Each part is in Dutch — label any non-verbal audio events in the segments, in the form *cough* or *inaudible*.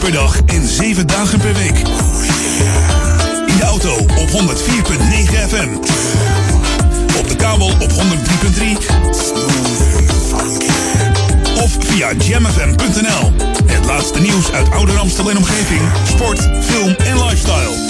per dag en 7 dagen per week. In de auto op 104.9 FM. Op de kabel op 103.3. Of via jamfm.nl. Het laatste nieuws uit oude Amstel en omgeving. Sport, film en lifestyle.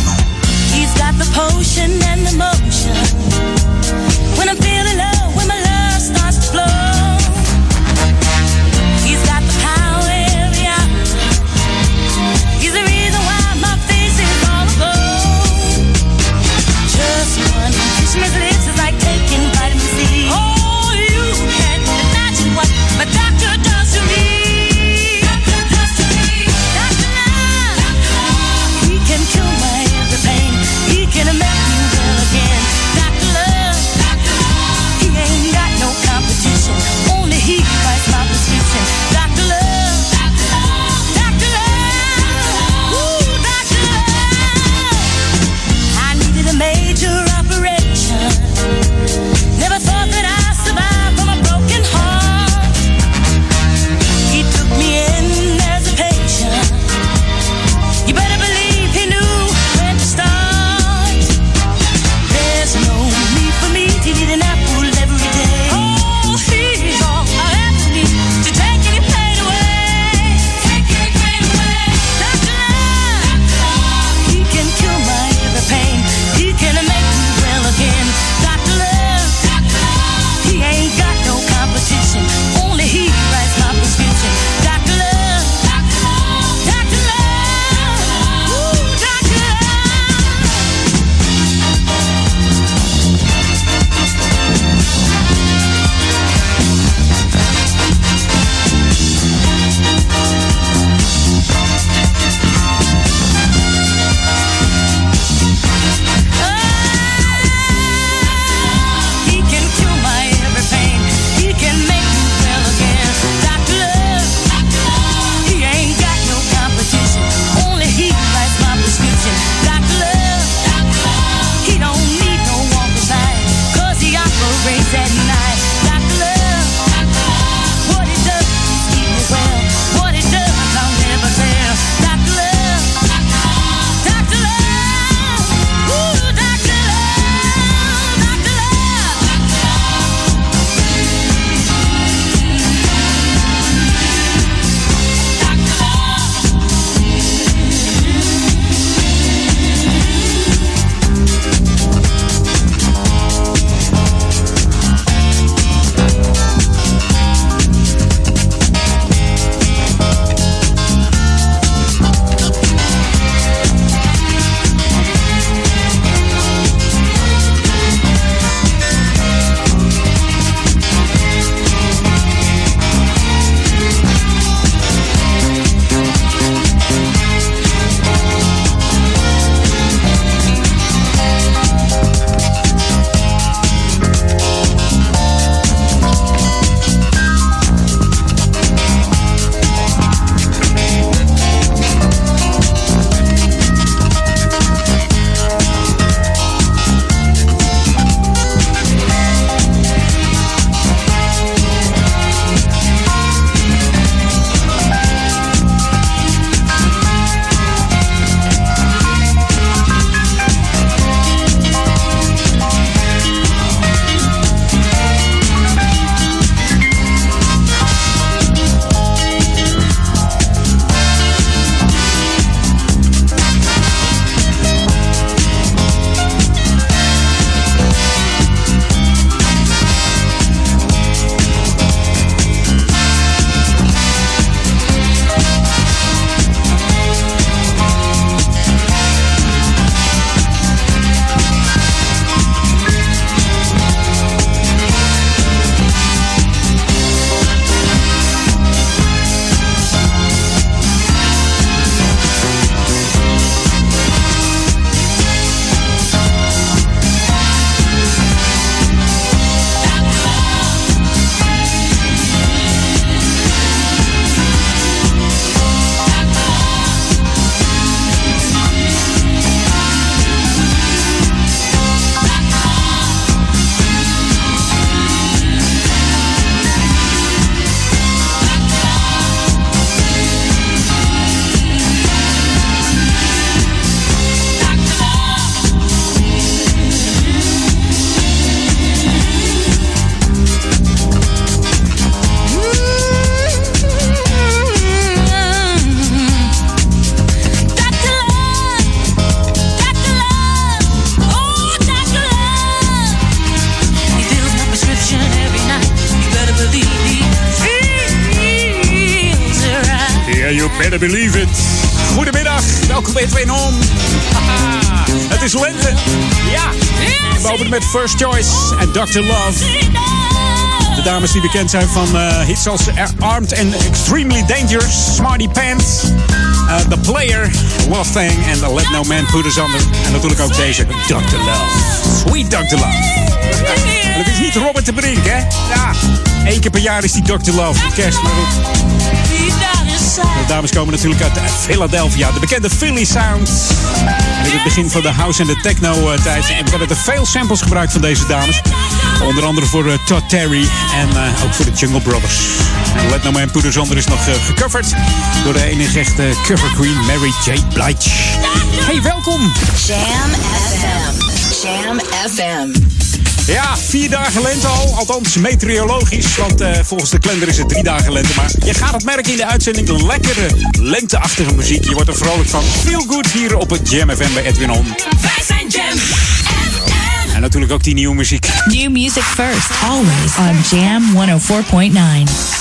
First Choice en Dr. Love. De dames die bekend zijn van eh, hits als Armed and Extremely Dangerous, Smarty Pants, eh, The Player, Love Thing en Let No Man Put Us Under. En natuurlijk ook deze, Dr. Love. Sweet Dr. Love. En het is niet Robert de Brink, hè? Ja, één keer per jaar is die Dr. Love, kerst, maar goed. De dames komen natuurlijk uit Philadelphia, de bekende Philly Sound. In het begin van de house en de techno eh, tijd en werden er veel samples gebruikt van deze dames. Onder andere voor eh, Todd Terry en eh, ook voor de Jungle Brothers. En Let No Man Put Us Under is nog gecoverd door de enige echte cover queen Mary J. Blige. Hey, welkom! Jam FM. Jam FM. Ja, vier dagen lente al. Althans, meteorologisch. Want eh, volgens de kalender is het drie dagen lente. Maar je gaat het merken in de uitzending. Lekkere, lenteachtige muziek. Je wordt er vrolijk van. Feel good hier op het Jam FM bij Edwin On. Wij zijn Jam FM. En natuurlijk ook die nieuwe muziek. New music first, always on Jam 104.9.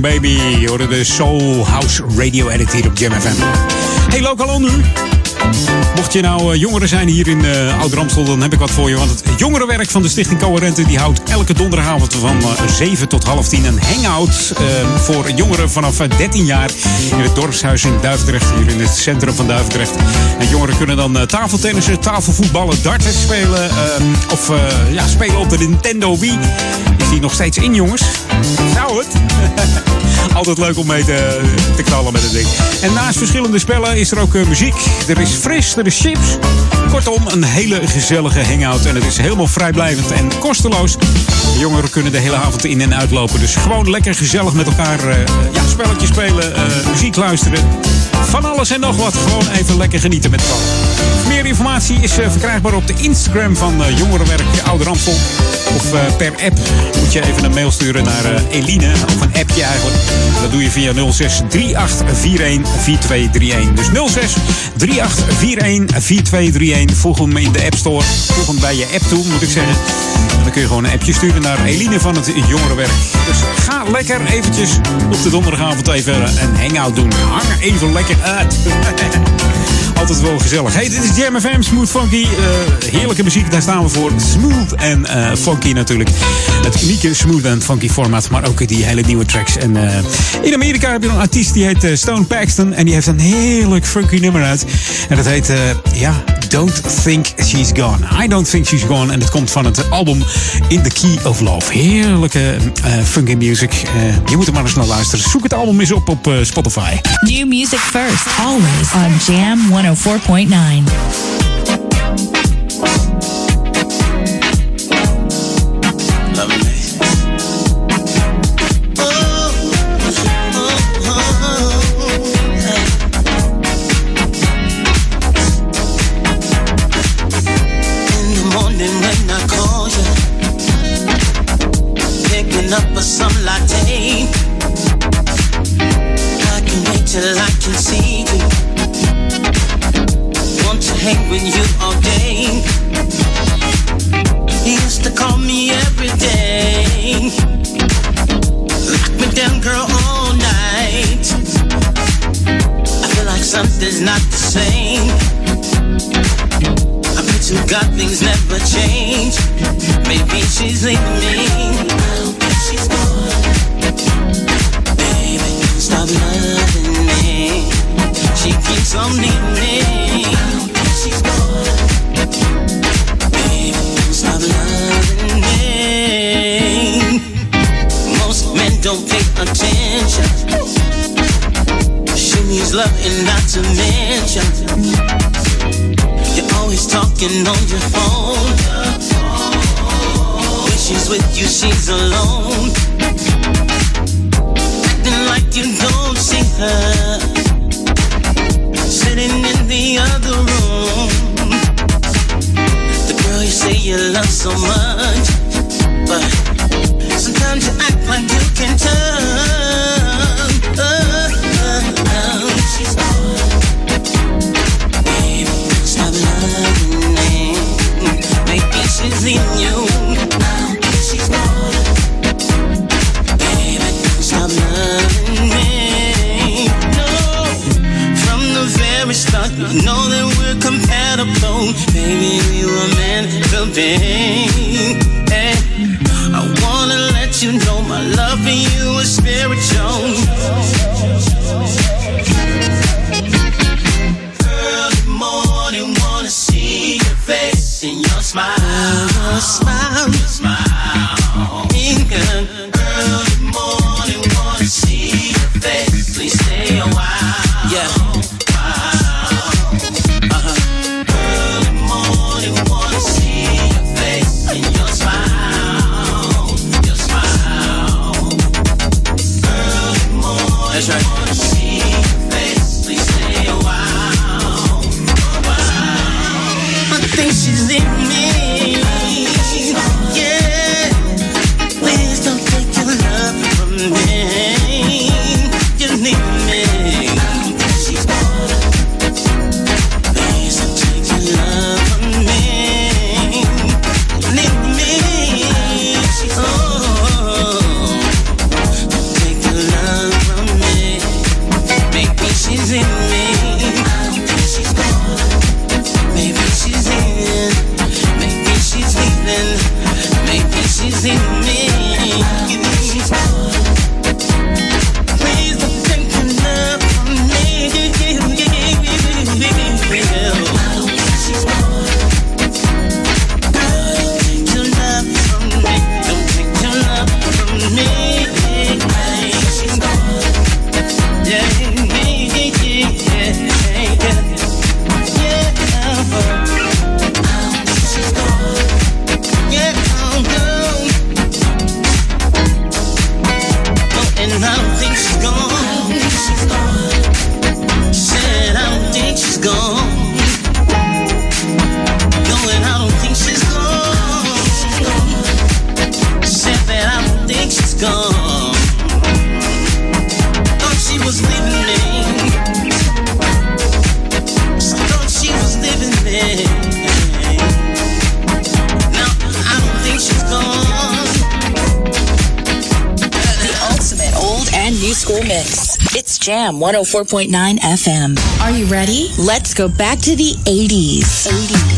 baby. Je hoorde de Soul House Radio Edit hier op Jam FM. Hey, on nu. Mocht je nou eh, jongeren zijn hier in uh, Oud-Ramstel, dan heb ik wat voor je. Want het jongerenwerk van de Stichting Coherente die houdt elke donderdagavond van uh, 7 tot half 10 een hangout voor jongeren vanaf 13 jaar in het dorpshuis in Duivendrecht, hier in het centrum van Duivendrecht. En jongeren kunnen dan tafeltennissen, tafelvoetballen, darten spelen of ja, spelen op de Nintendo Wii. Die nog steeds in, jongens? Zou het? *laughs* Altijd leuk om mee te, te knallen met het ding. En naast verschillende spellen is er ook uh, muziek. Er is fris, er is chips. Kortom, een hele gezellige hangout. En het is helemaal vrijblijvend en kosteloos. De jongeren kunnen de hele avond in en uitlopen. Dus gewoon lekker gezellig met elkaar uh, ja, spelletjes spelen, uh, muziek luisteren. Van alles en nog wat. Gewoon even lekker genieten met z'n Meer informatie is verkrijgbaar op de Instagram van Jongerenwerk Oude Ramsel. Of per app je even een mail sturen naar Eline. Of een appje eigenlijk. Dat doe je via 06 3841 4231. Dus 06 3841 4231. Voeg hem in de App Store. Voeg hem bij je app toe, moet ik zeggen. En dan kun je gewoon een appje sturen naar Eline van het Jongerenwerk. Dus ga lekker eventjes op de donderdagavond even een hangout doen. Hang even lekker uit. *laughs* Altijd wel gezellig. Hey, dit is Jam FM, Smooth Funky. Uh, heerlijke muziek, daar staan we voor. Smooth en uh, funky natuurlijk. Het unieke smooth en funky format, maar ook die hele nieuwe tracks. En uh, in Amerika heb je een artiest die heet Stone Paxton. En die heeft een heerlijk funky nummer uit. En dat heet, ja, Don't Think She's Gone. I Don't Think She's Gone. En het komt van het album In the Key of Love. Heerlijke funky music. je moet er maar eens naar luisteren. Zoek het album eens op op Spotify. New music first, always on Jam 104.9. and not to mention. You're always talking on your phone. When she's with you, she's alone. 104.9 FM. Are you ready? Let's go back to the 80s. 80s.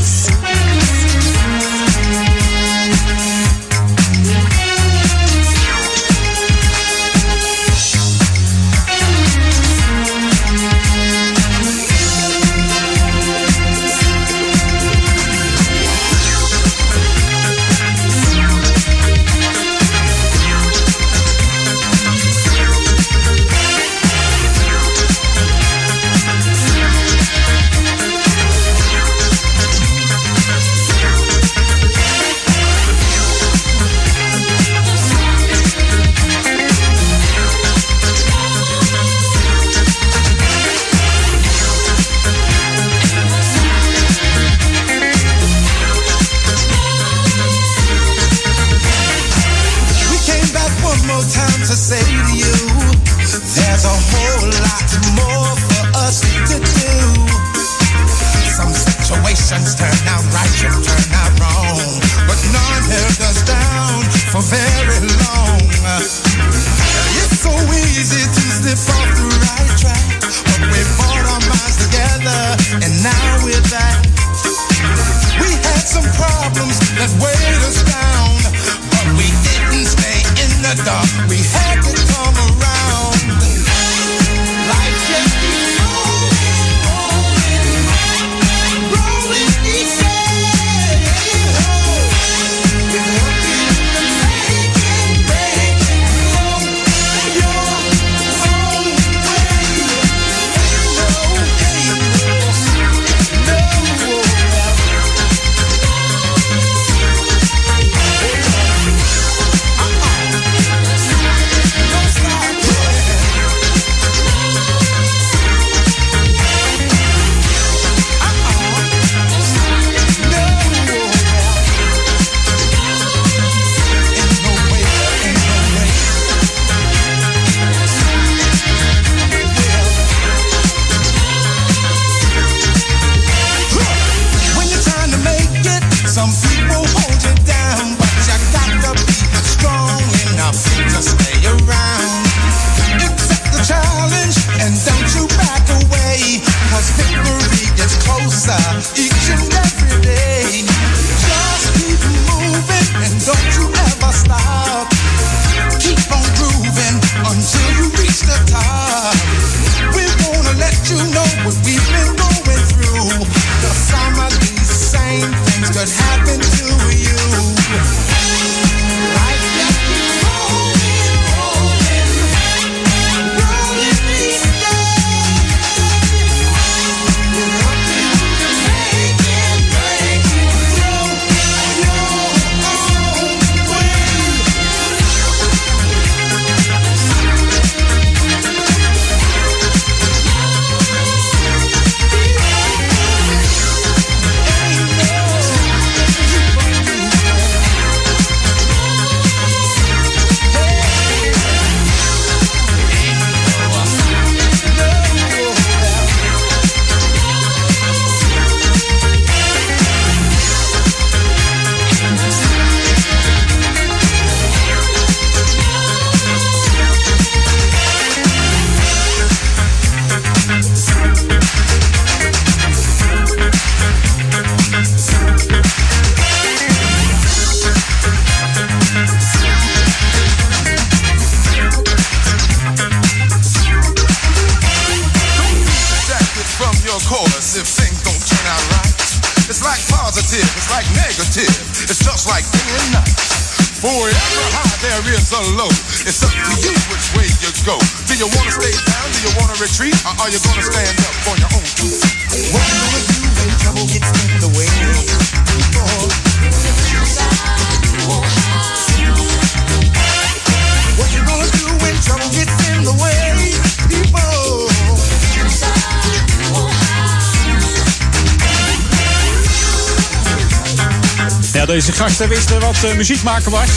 Ze wisten wat eh, muziek maken was.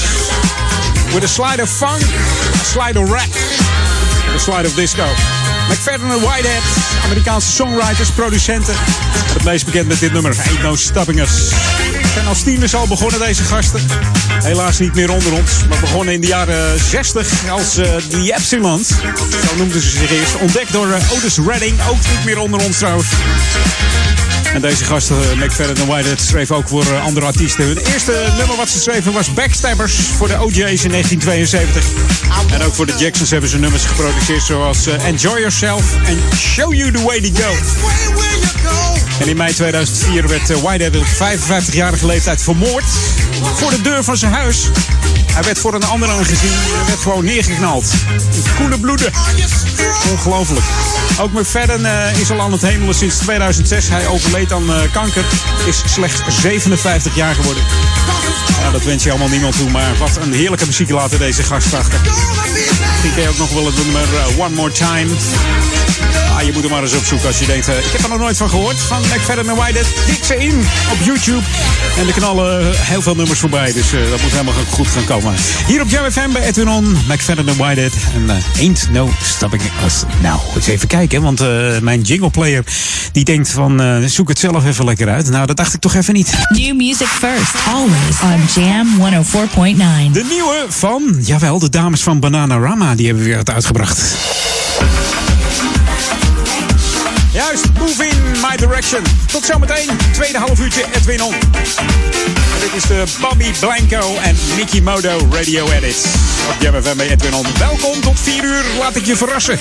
met de slide of funk, a slide rap, de a slide disco. McFadden en Whitehead, Amerikaanse songwriters, producenten. Het meest bekend met dit nummer, Ain't No Stopping Us. Zijn als tieners al begonnen deze gasten. Helaas niet meer onder ons, maar begonnen in de jaren 60 als eh, uh, The Zo noemden ze zich eerst. Ontdekt door eh, Otis Redding, ook niet meer onder ons trouwens. En deze gasten, eh, McFadden en Whitehead, schreven ook voor eh, andere artiesten. Hun eerste nummer wat ze schreven was Backstabbers voor de OJ's in 1972. En ook voor de Jacksons hebben ze nummers geproduceerd zoals eh, Enjoy Yourself en Show You The Way To Go. En in mei 2004 werd eh, Whitehead op 55-jarige leeftijd vermoord voor de deur van zijn huis. Hij werd voor een ander aangezien en werd gewoon neergeknald. Koele bloeden. Ongelooflijk. Ook McFadden eh, is al aan het hemelen sinds 2006. Hij overleed aan eh, kanker. Is slechts 57 jaar geworden. Dat wens je allemaal niemand toe. Maar wat een heerlijke muziek laten deze gast. Misschien ken je ook nog wel het nummer eh, One More Time. Ah, je moet er maar eens opzoeken als je denkt... eh, ik heb er nog nooit van gehoord. Van McFadden en Whitehead. Dik ze in op YouTube. En er knallen heel veel nummers voorbij. Dus eh, dat moet helemaal goed gaan komen. Hier op Jam FM bij Edwin On. McFadden en Whitehead. En eh, Ain't No Stopping Us. Nou, eens even kijken. Want eh, mijn jingle player die denkt van... zoek het zelf even lekker uit. Nou, dat dacht ik toch even niet. New music first, always on Jam 104.9. De nieuwe van, jawel, de dames van Bananarama. Die hebben weer het uitgebracht. Move in My Direction. Tot zometeen, tweede half uurtje Edwin On. Dit is de Bobby Blanco en Mickey Modo Radio Edits. Op Jam FM bij Edwin On. Welkom tot 4 uur, laat ik je verrassen.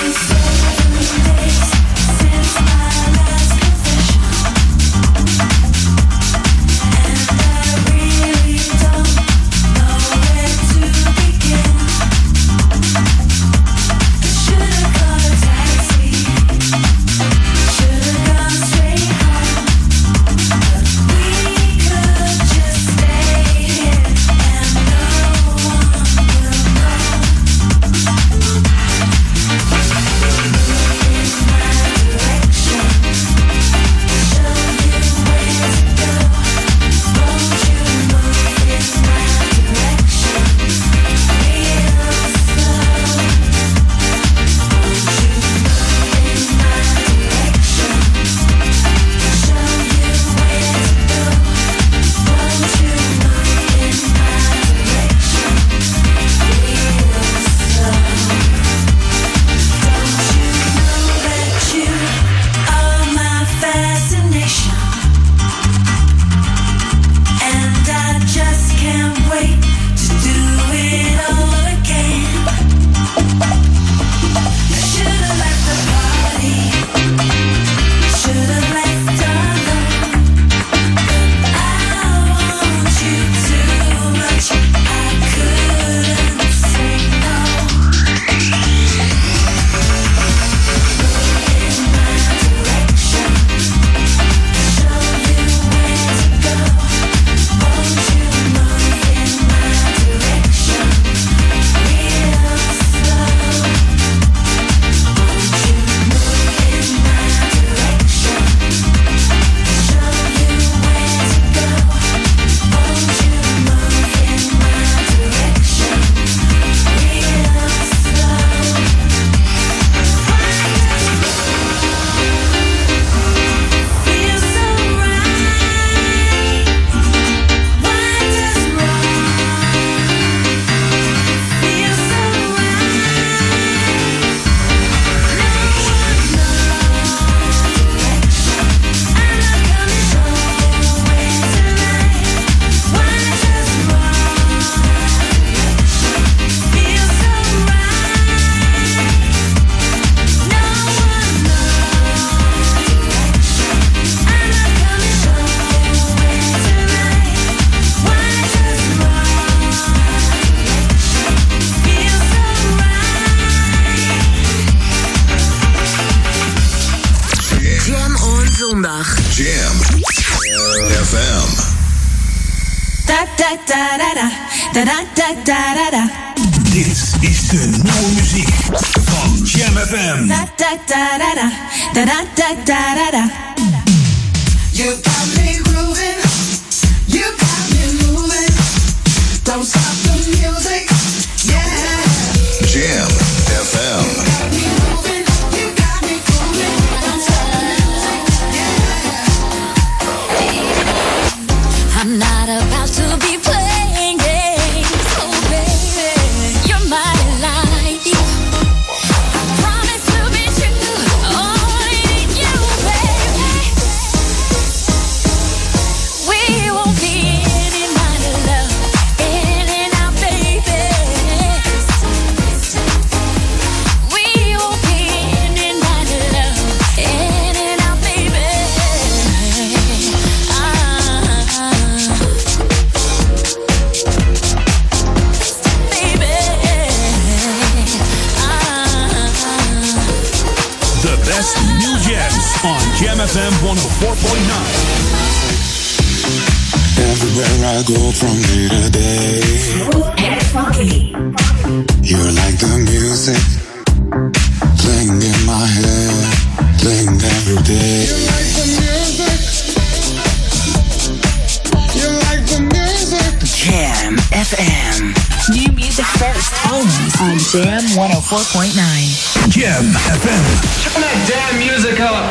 Jam 104.9. Jam FM. Turn that damn music up.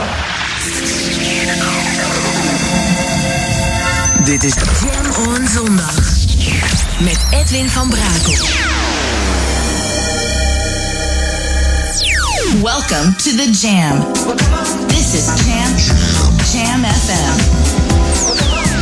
Dit is Jam on Zondag. Met Edwin van Brakel. Welcome to the Jam. This is Jam, Jam FM.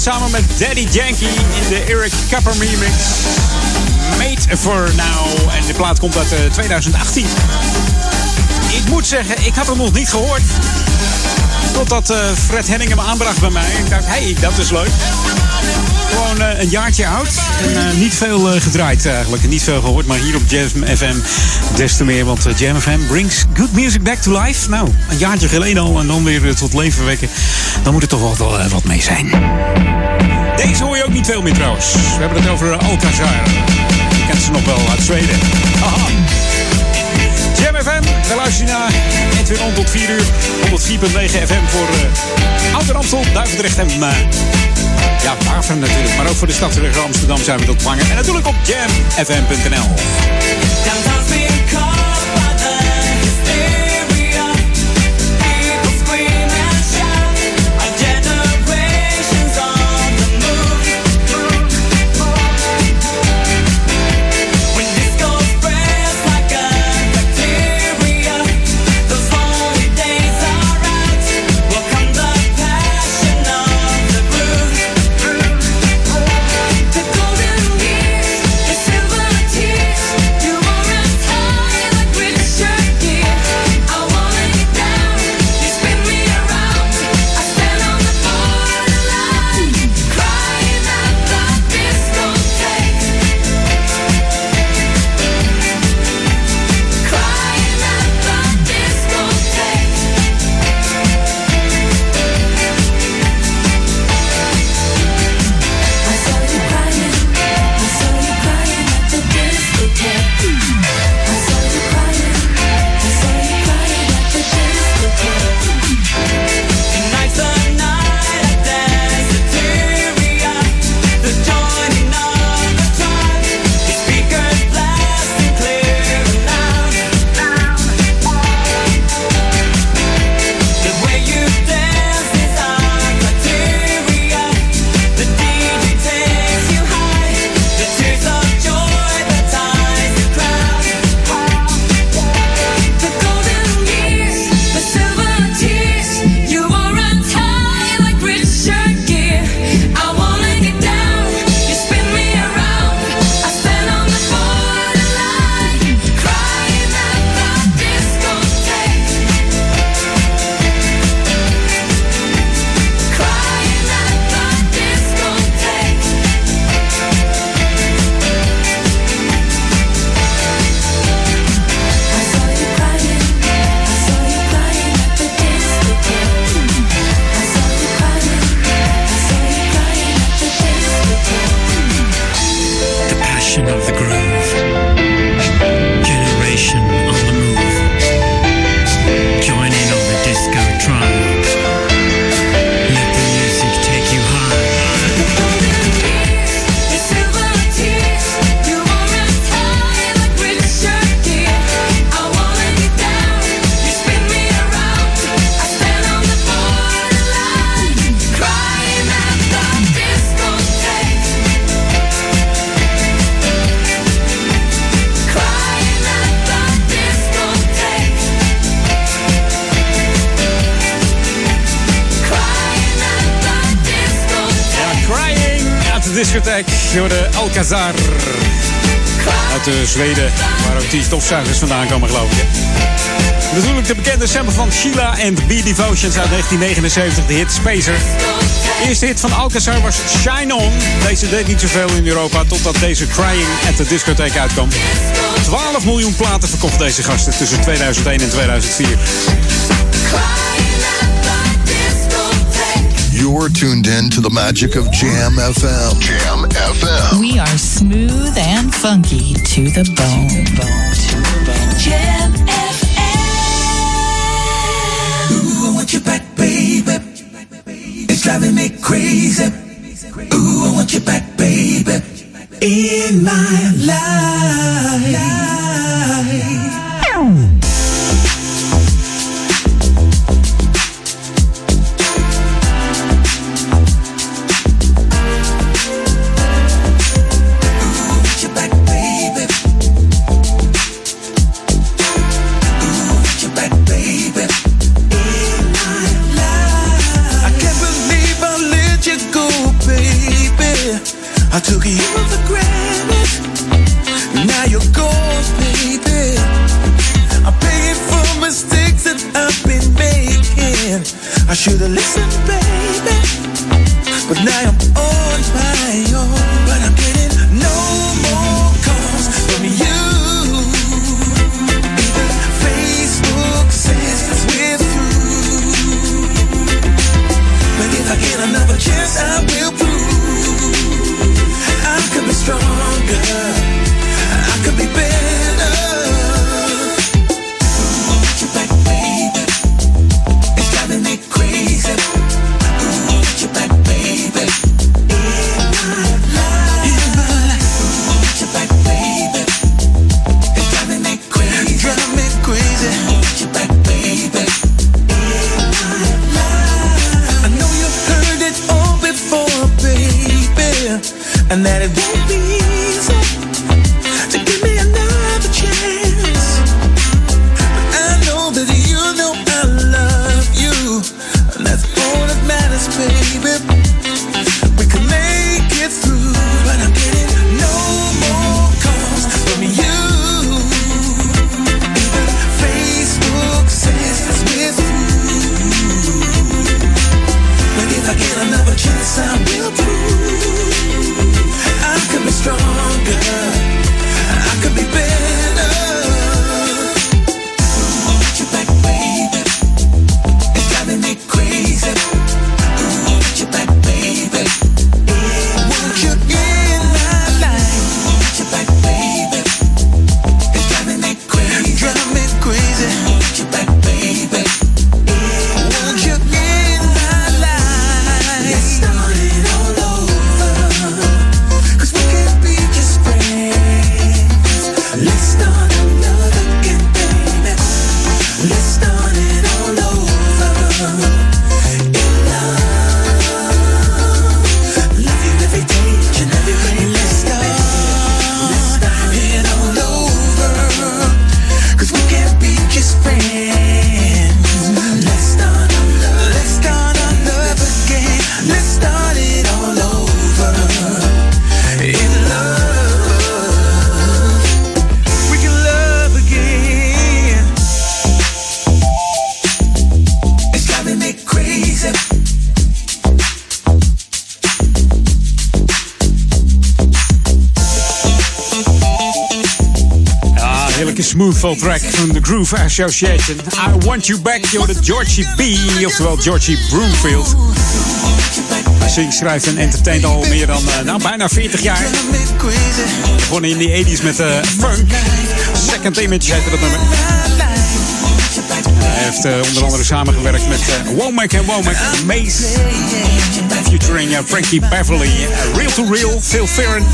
Samen met Daddy Yankee in de Eric Capper remix. Made for Now. En de plaat komt uit eh, 2018. Ik moet zeggen, ik had hem nog niet gehoord. Totdat eh, Fred Henning hem aanbracht bij mij. Ik dacht, hé, hey, dat is leuk. Gewoon eh, een jaartje oud. En eh, niet veel eh, gedraaid eigenlijk. Niet veel gehoord, maar hier op Jam FM des te meer. Want Jam FM brings good music back to life. Nou, een jaartje geleden al en dan weer tot leven wekken. Dan moet er toch wel wat mee zijn. Deze hoor je ook niet veel meer trouwens. We hebben het over Alcazar. Je kent ze nog wel uit Zweden. Haha. Jam FM, we luisteren naar Edwin On tot 4 uur. 104.9 FM voor uh, Ouder Duivendrecht en ja, Baveren natuurlijk. Maar ook voor de stad Amsterdam zijn we tot vangen. En natuurlijk op jamfm.nl. Alcazar. Uit de Zweden, waar ook die stofzuigers vandaan komen, geloof ik. Natuurlijk de bekende sample van Sheila en Bee Devotions uit 1979, de hit Spacer. De eerste hit van Alcazar was Shine On. Deze deed niet zoveel in Europa totdat deze Crying at the discotheek uitkwam. 12 miljoen platen verkocht deze gasten tussen 2001 en 2004. You're tuned in to the magic of Jam FM. Jam FM. We are smooth and funky to the bone. Jam FM. Ooh, I want you back, baby. It's driving me crazy. Ooh, I want you back, baby. In my life. Smoothful track van The Groove Association. I Want You Back, joh, de Georgie B, oftewel Georgie Broomfield. Hij zingt, schrijft en entertaint al meer dan eh, nou, bijna 40 jaar. Begonnen in de 80s met eh, funk. Second Image heette dat nummer. Hij heeft eh, onder andere samengewerkt met uh, Womack en Womack, Mace, featuring Frankie Beverly, Real to Real, Phil Ferrin,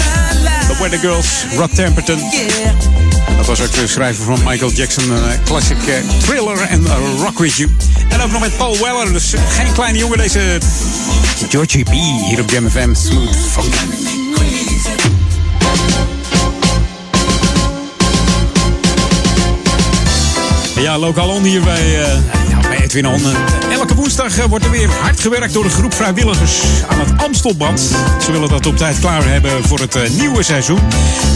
The Weather Girls, Rod Temperton. Dat was ook de schrijver van Michael Jackson, een eh, classic eh, thriller en eh, Rock With You. En ook nog met Paul Weller, dus geen kleine jongen deze Georgie B. hier op Jam FM, Smooth Funky. Ja, lokaal on hier bij, ja, bij Edwin Elke woensdag eh, wordt er weer hard gewerkt door een groep vrijwilligers aan het Amstelbad. Ze willen dat op tijd klaar hebben voor het eh, nieuwe seizoen.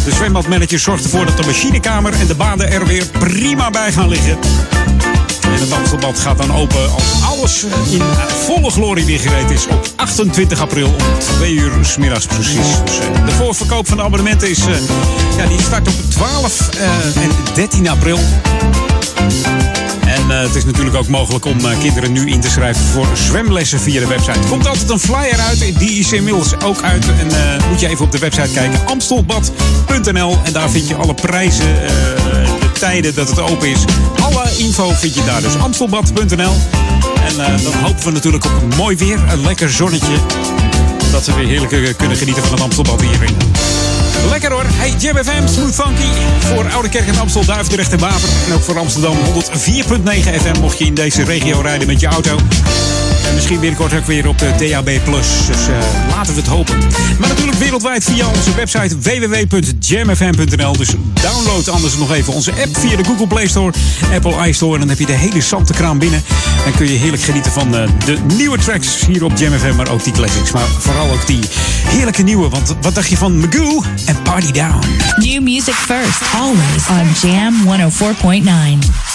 De zwembadmanager zorgt ervoor dat de machinekamer en de baden er weer prima bij gaan liggen. En het Amstelbad gaat dan open als alles in volle glorie weer gereed is op 28 april om 2 uur 's middags precies. Dus, eh, de voorverkoop van de abonnementen is, ja, die start op 12 eh, en 13 april. En eh, het is natuurlijk ook mogelijk om eh, kinderen nu in te schrijven voor zwemlessen via de website. Er komt altijd een flyer uit, die is inmiddels ook uit. En eh, moet je even op de website kijken, amstelbad.nl. En daar vind je alle prijzen, de tijden dat het open is. Alle info vind je daar, dus amstelbad.nl. En dan hopen we natuurlijk op mooi weer, een lekker zonnetje. Dat we weer heerlijk kunnen genieten van het Amstelbad hierin. Lekker hoor. Hey, Jam FM, Smooth Funky. Voor Oude Kerk en Amstel, Duivendrecht en Waver. En ook voor Amsterdam 104.9 FM mocht je in deze regio rijden met je auto. En misschien binnenkort ook weer op de DAB+. Dus eh, laten we het hopen. Maar natuurlijk wereldwijd via onze website www.jamfm.nl. Dus download anders nog even onze app via de Google Play Store, Apple iStore. En dan heb je de hele zante kraam binnen. En kun je heerlijk genieten van eh, de nieuwe tracks hier op Jam FM. Maar ook die classics. Maar vooral ook die heerlijke nieuwe. Want wat dacht je van Magoo en Party Down? New music first, always on Jam 104.9.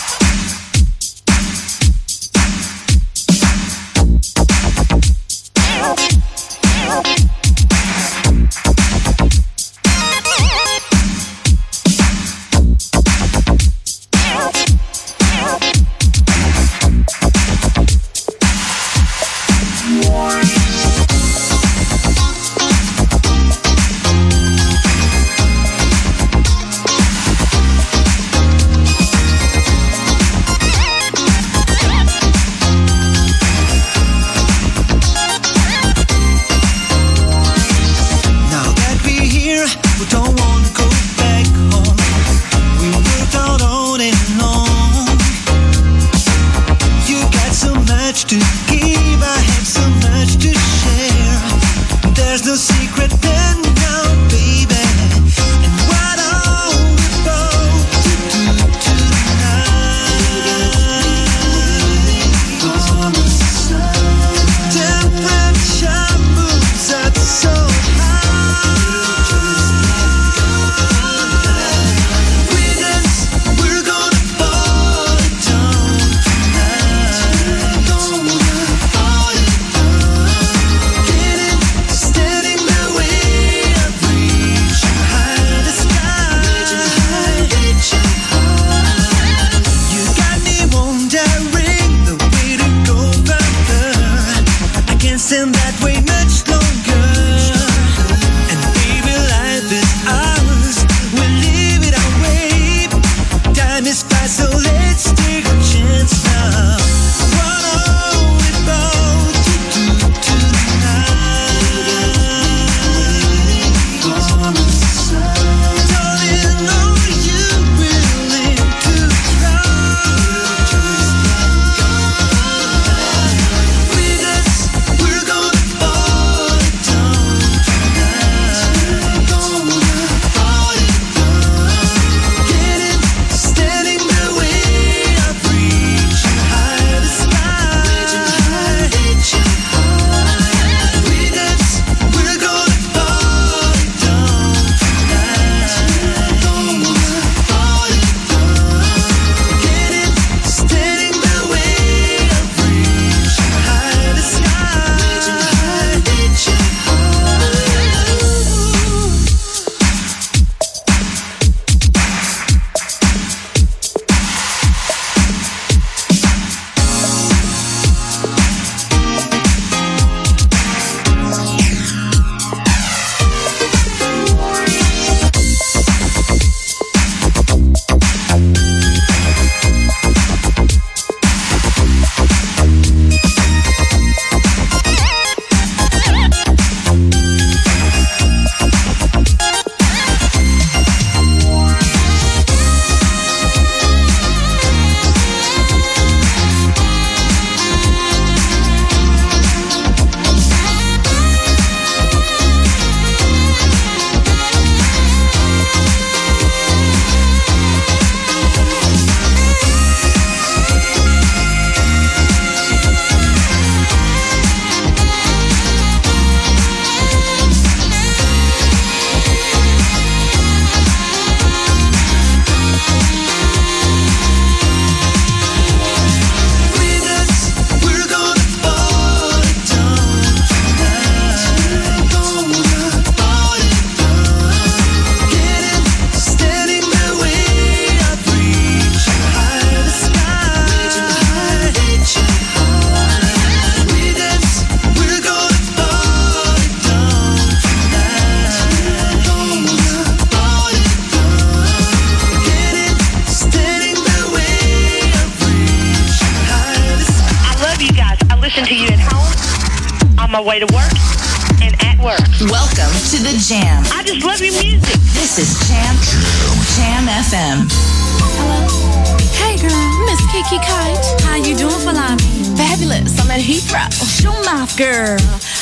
Mouth, girl.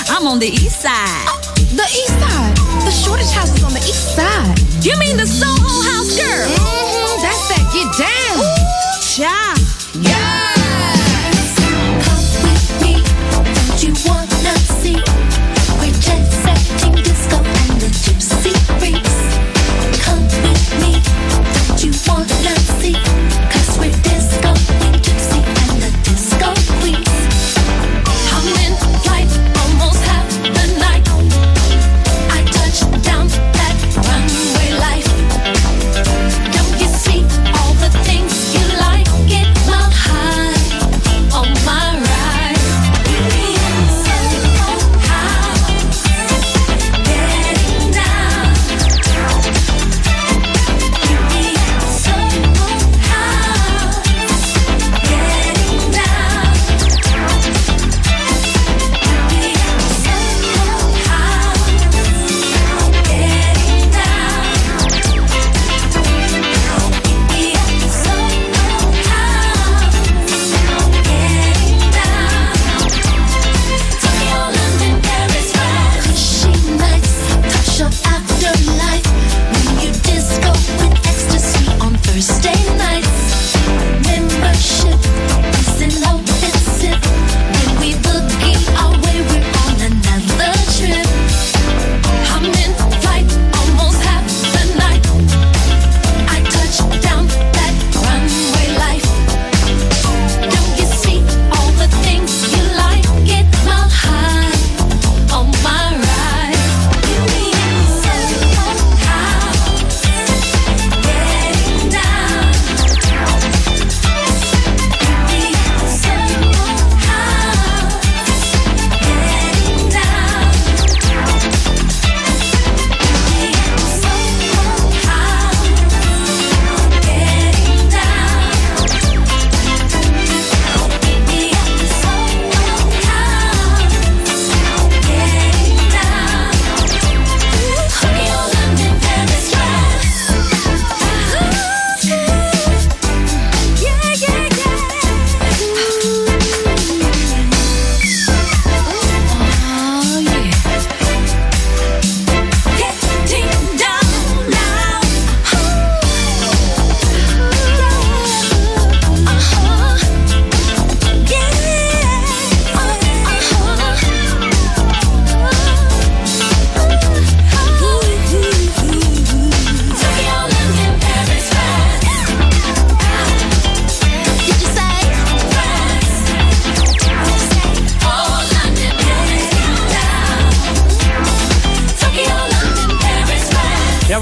I'm on the east side. the east side? The shortage house is on the east side. You mean the Soho House, girl? Mm-hmm,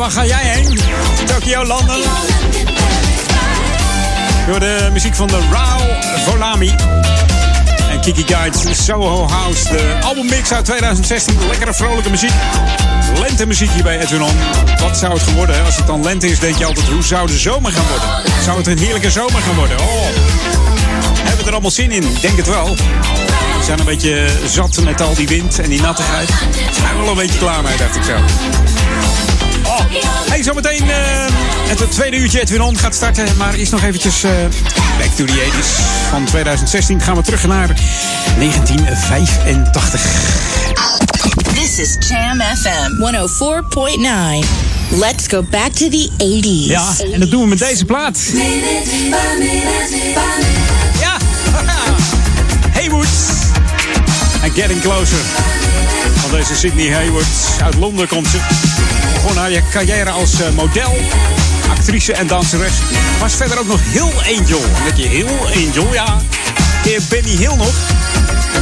waar ga jij heen? Tokyo, London. Door de muziek van de Rao Volami. En Kiki Guides Soho House. De albummix uit 2016. Lekkere vrolijke muziek. Lentemuziek hier bij Edwin. Wat zou het geworden? Als het dan lente is, denk je altijd, hoe zou de zomer gaan worden? Zou het een heerlijke zomer gaan worden? Oh. Hebben we er allemaal zin in? Denk het wel. We zijn een beetje zat met al die wind en die nattigheid. We zijn wel een beetje klaar mee, dacht ik zo. Oh. Hey, zometeen eh, het tweede uurtje Edwin On gaat starten. Maar eerst nog eventjes eh, back to the 80s. Van 2016 gaan we terug naar 1985. This is Jam FM 104.9. Let's go back to the 80s. Ja, en dat doen we met deze plaat. Getting Closer. Van deze Sydney Haywood. Uit Londen komt ze. Begon haar carrière als eh, model, actrice en danseres. Was verder ook nog heel angel. Met je heel angel, ja. Je Benny Hill nog?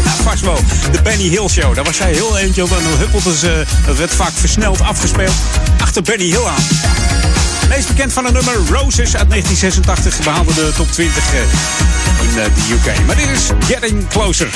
Ja, vast wel. De Benny Hill Show. Daar was zij heel angel. Dan huppelde ze, dat werd vaak versneld afgespeeld, achter Benny Hill aan. Meest bekend van het nummer Roses uit 1986 behaalde de top 20 eh, in eh, de UK. Maar dit is Getting Closer.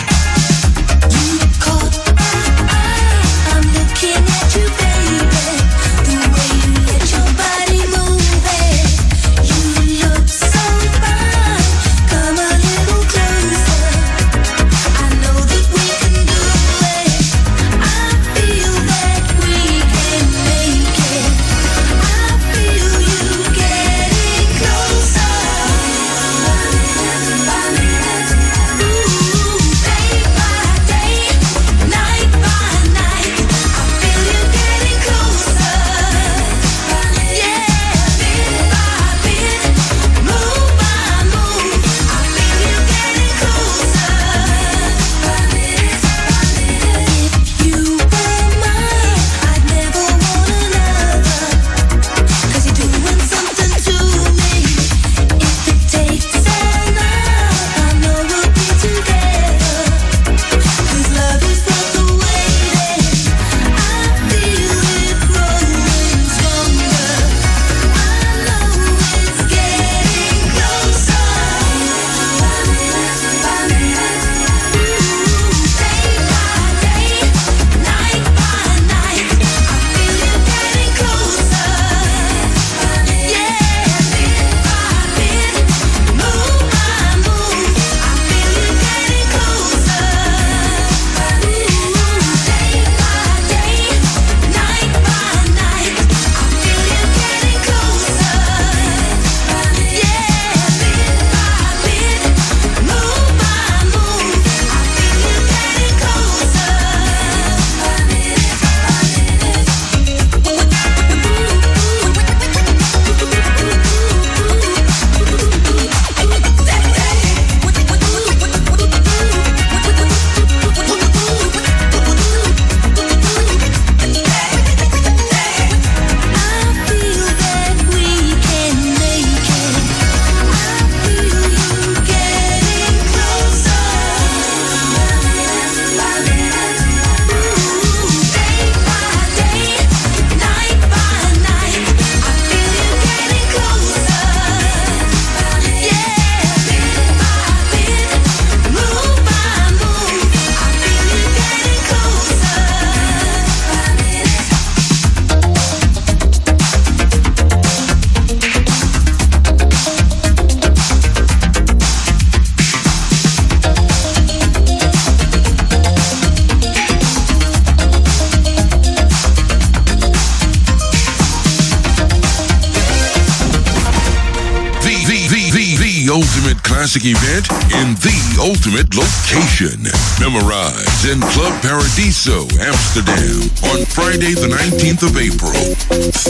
Classic event in the ultimate location. Memorize in Club Paradiso, Amsterdam on Friday the 19th of April.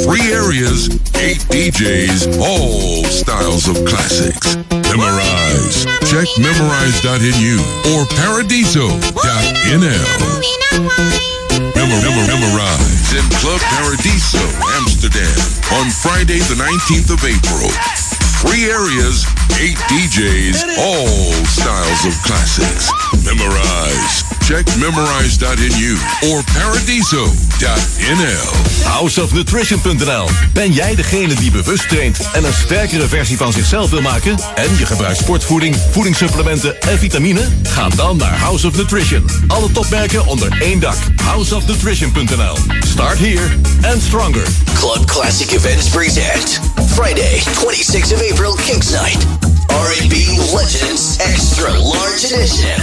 Three areas, eight DJs, all styles of classics. Memorize. Check memorize.nu or paradiso.nl. Memor- memor- memorize in Club Paradiso, Amsterdam on Friday the 19th of April. Three areas, eight DJs, all styles of classics. Memorize. Check memorize.nu or paradiso.nl. Houseofnutrition.nl. Ben jij degene die bewust traint en een sterkere versie van zichzelf wil maken? En je gebruikt sportvoeding, voedingssupplementen en vitamine? Ga dan naar House of Nutrition. Alle topmerken onder één dak. Houseofnutrition.nl. Start here and stronger. Club Classic Events present Friday, 26th of April, Kings Night. R&B Legends Extra Large Edition.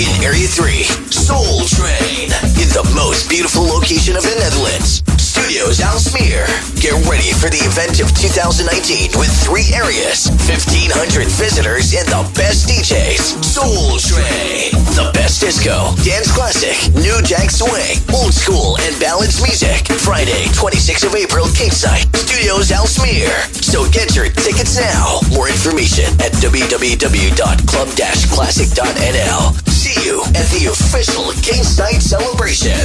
In Area 3, Soul Train. In the most beautiful location of the Netherlands. Studios Al Smear. Get ready for the event of 2019 with three areas, 1,500 visitors, and the best DJs. Soul Train. The best disco, dance classic, new jack swing, old school, and ballads music. Friday, 26th of April, Kingside. Studios Al Smear. So get your tickets now. More information at www.club-classic.nl. See you at the official Kings Night celebration.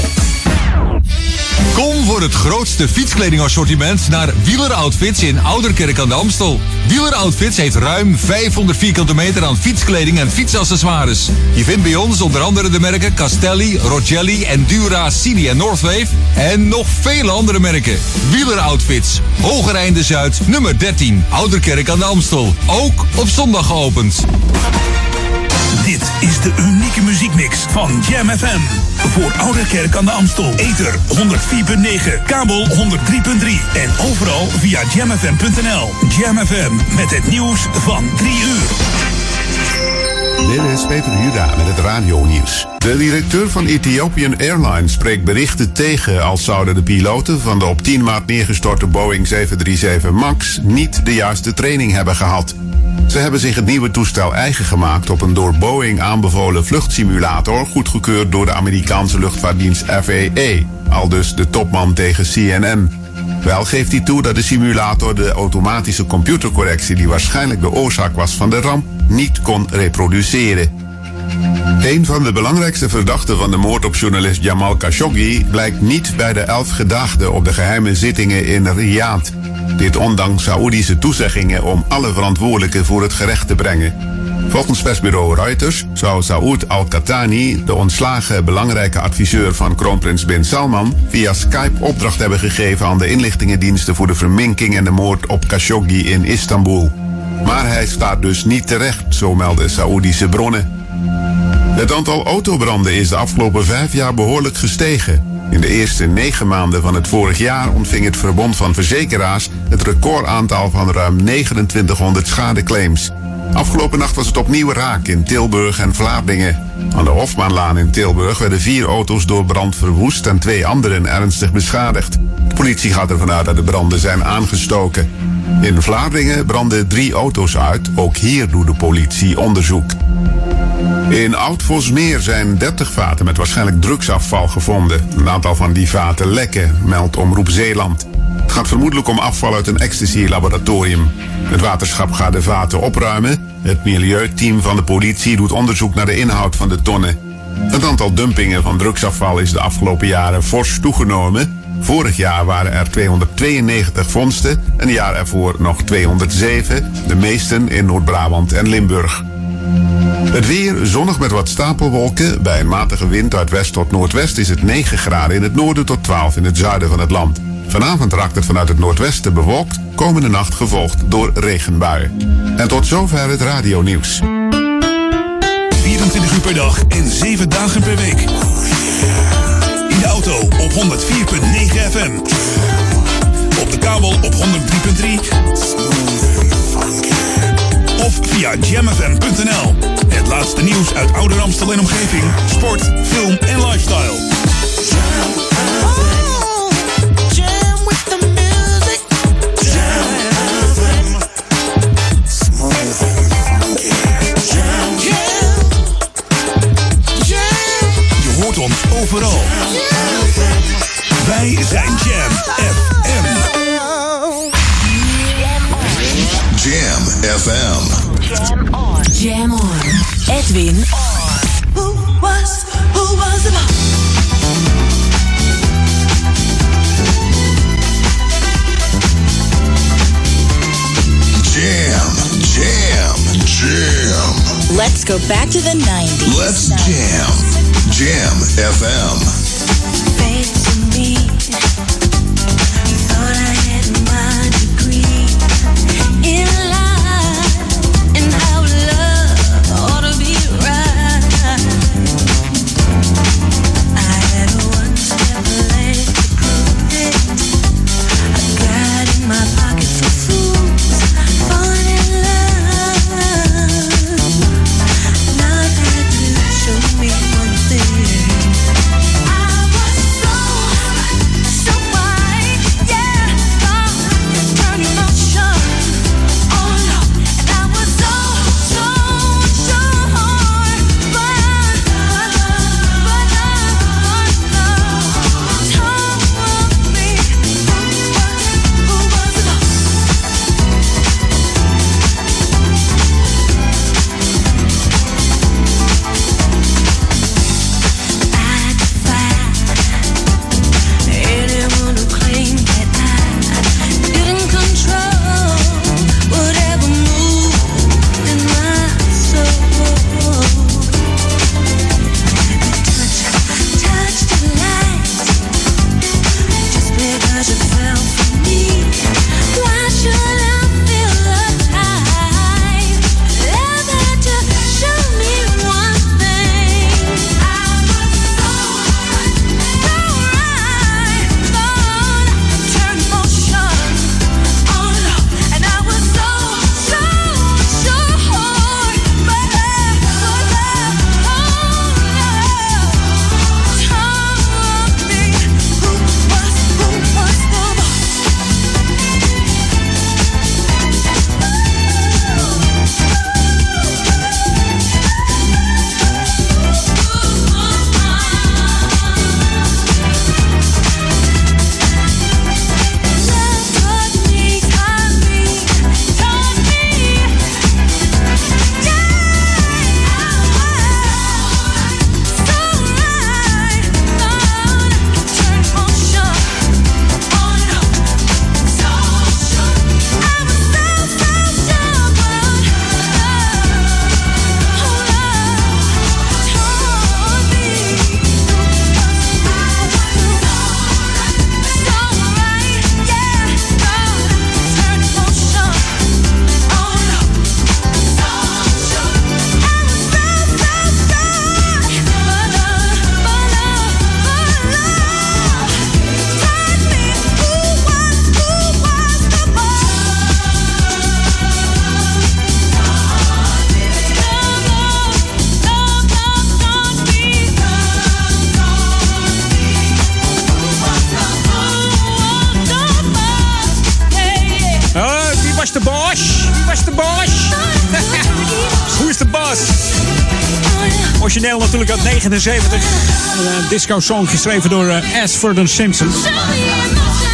Kom voor het grootste fietskledingassortiment naar Wieler Outfits in Ouderkerk aan de Amstel. Wieler Outfits heeft ruim 500 vierkante meter aan fietskleding en fietsaccessoires. Je vindt bij ons onder andere de merken Castelli, Rogelli, Endura, Cini en Northwave. En nog vele andere merken. Wieler Outfits, Hogereinde Zuid, nummer 13, Ouderkerk aan de Amstel. Ook op zondag geopend. Dit is de unieke muziekmix van Jam FM. Voor Ouderkerk aan de Amstel. Ether 104.9, kabel 103.3 en overal via jamfm.nl. Jam FM met het nieuws van 3 uur. Dit is Peter Juda met het radionieuws. De directeur van Ethiopian Airlines spreekt berichten tegen als zouden de piloten van de op 10 maart neergestorte Boeing 737 MAX niet de juiste training hebben gehad. Ze hebben zich het nieuwe toestel eigen gemaakt op een door Boeing aanbevolen vluchtsimulator, goedgekeurd door de Amerikaanse luchtvaartdienst FAA, al dus de topman tegen CNN. Wel geeft hij toe dat de simulator de automatische computercorrectie die waarschijnlijk de oorzaak was van de ramp niet kon reproduceren. Een van de belangrijkste verdachten van de moord op journalist Jamal Khashoggi blijkt niet bij de elf gedaagden op de geheime zittingen in Riyadh. Dit ondanks Saoedische toezeggingen om alle verantwoordelijken voor het gerecht te brengen. Volgens persbureau Reuters zou Saoed Al-Qahtani, de ontslagen belangrijke adviseur van kroonprins Bin Salman, via Skype opdracht hebben gegeven aan de inlichtingendiensten voor de verminking en de moord op Khashoggi in Istanbul. Maar hij staat dus niet terecht, zo melden Saoedische bronnen. Het aantal autobranden is de afgelopen vijf jaar behoorlijk gestegen. In de eerste negen maanden van het vorig jaar ontving het Verbond van Verzekeraars het recordaantal van ruim 2900 schadeclaims. Afgelopen nacht was het opnieuw raak in Tilburg en Vlaardingen. Aan de Hofmaanlaan in Tilburg werden vier auto's door brand verwoest en twee anderen ernstig beschadigd. De politie gaat ervan uit dat de branden zijn aangestoken. In Vlaardingen brandden drie auto's uit. Ook hier doet de politie onderzoek. In Oud-Vosmeer zijn 30 vaten met waarschijnlijk drugsafval gevonden. Een aantal van die vaten lekken, meldt Omroep Zeeland. Het gaat vermoedelijk om afval uit een ecstasy-laboratorium. Het waterschap gaat de vaten opruimen. Het milieuteam van de politie doet onderzoek naar de inhoud van de tonnen. Het aantal dumpingen van drugsafval is de afgelopen jaren fors toegenomen. Vorig jaar waren er 292 vondsten, een jaar ervoor nog 207, de meesten in Noord-Brabant en Limburg. Het weer zonnig met wat stapelwolken. Bij een matige wind uit west tot noordwest is het 9 graden in het noorden tot 12 in het zuiden van het land. Vanavond raakt het vanuit het noordwesten bewolkt, komende nacht gevolgd door regenbuien. En tot zover het radionieuws. 24 uur per dag en 7 dagen per week. In de auto op 104.9 FM. Op de kabel op 103.3 of via jamfm.nl. Het laatste nieuws uit oude Amstel en omgeving. Sport, film en lifestyle. Je hoort ons overal. Wij zijn Jam FM. Jam on. Jam on. Edwin on. Who was, who was the boss? Jam, jam, jam. Let's go back to the 90s. Let's jam. Jam FM. Een eh, disco song geschreven door eh, Ashford and Simpson.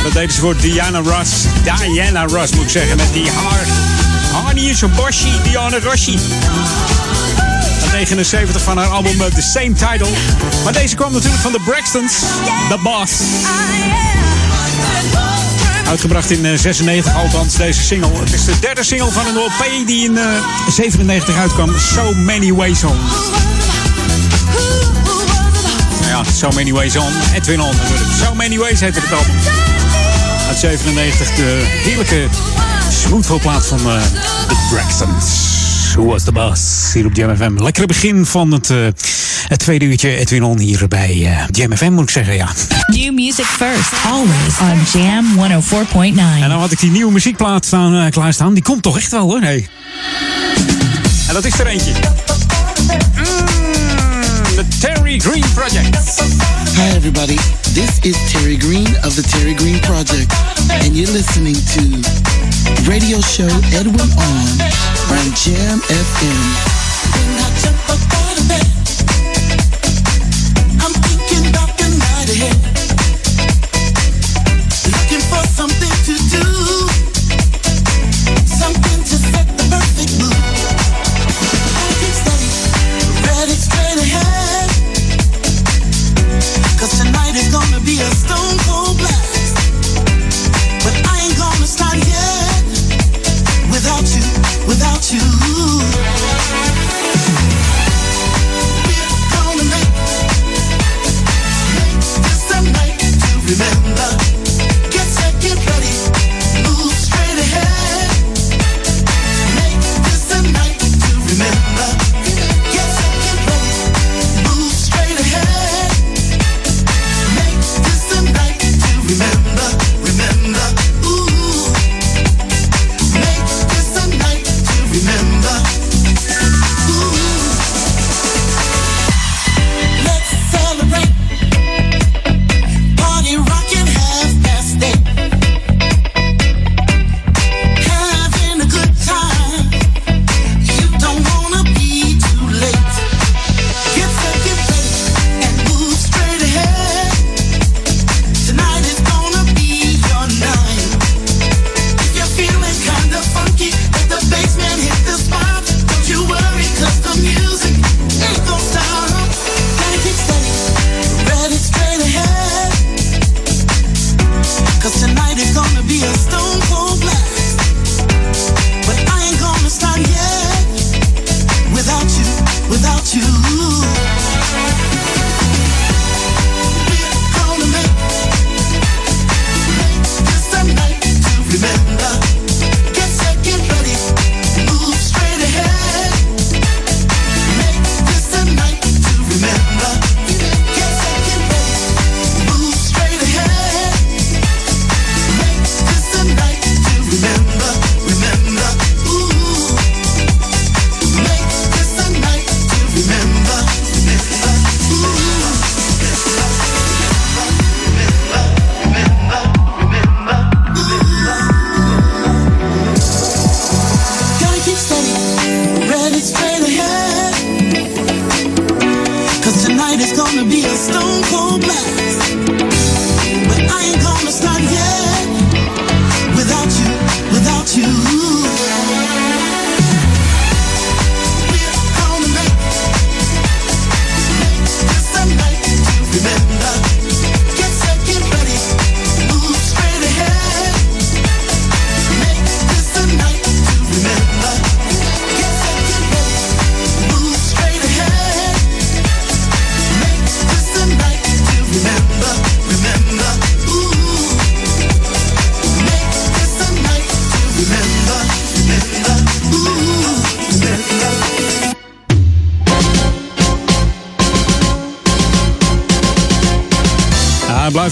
Dat deden ze voor Diana Ross. Diana Ross moet ik zeggen. Met die haar. Hani is boshi. Diana Rossi. 79 van haar album eh, The Same Title. Maar deze kwam natuurlijk van de Braxtons. The Boss. Uitgebracht in 96, althans deze single. Het is de derde single van een LP die in 1997 97 uitkwam. So Many Ways Home. Ja, So Many Ways On. Edwin On natuurlijk. So Many Ways heette het album. Uit 97 de heerlijke smoothful-plaat van eh, The Braxtons. Who was the boss? Hier op Jam FM. Lekkere begin van het, eh, het tweede uurtje Edwin On hier bij eh Jam FM moet ik zeggen, ja. New music first, always on Jam 104.9. En dan had ik die nieuwe muziekplaat staan, eh, klaarstaan. Die komt toch echt wel hoor. Hey. En dat is er eentje. Terry Green Project. Hi, everybody. This is Terry Green of the Terry Green Project, and you're listening to radio show Edwin On on Jam FM.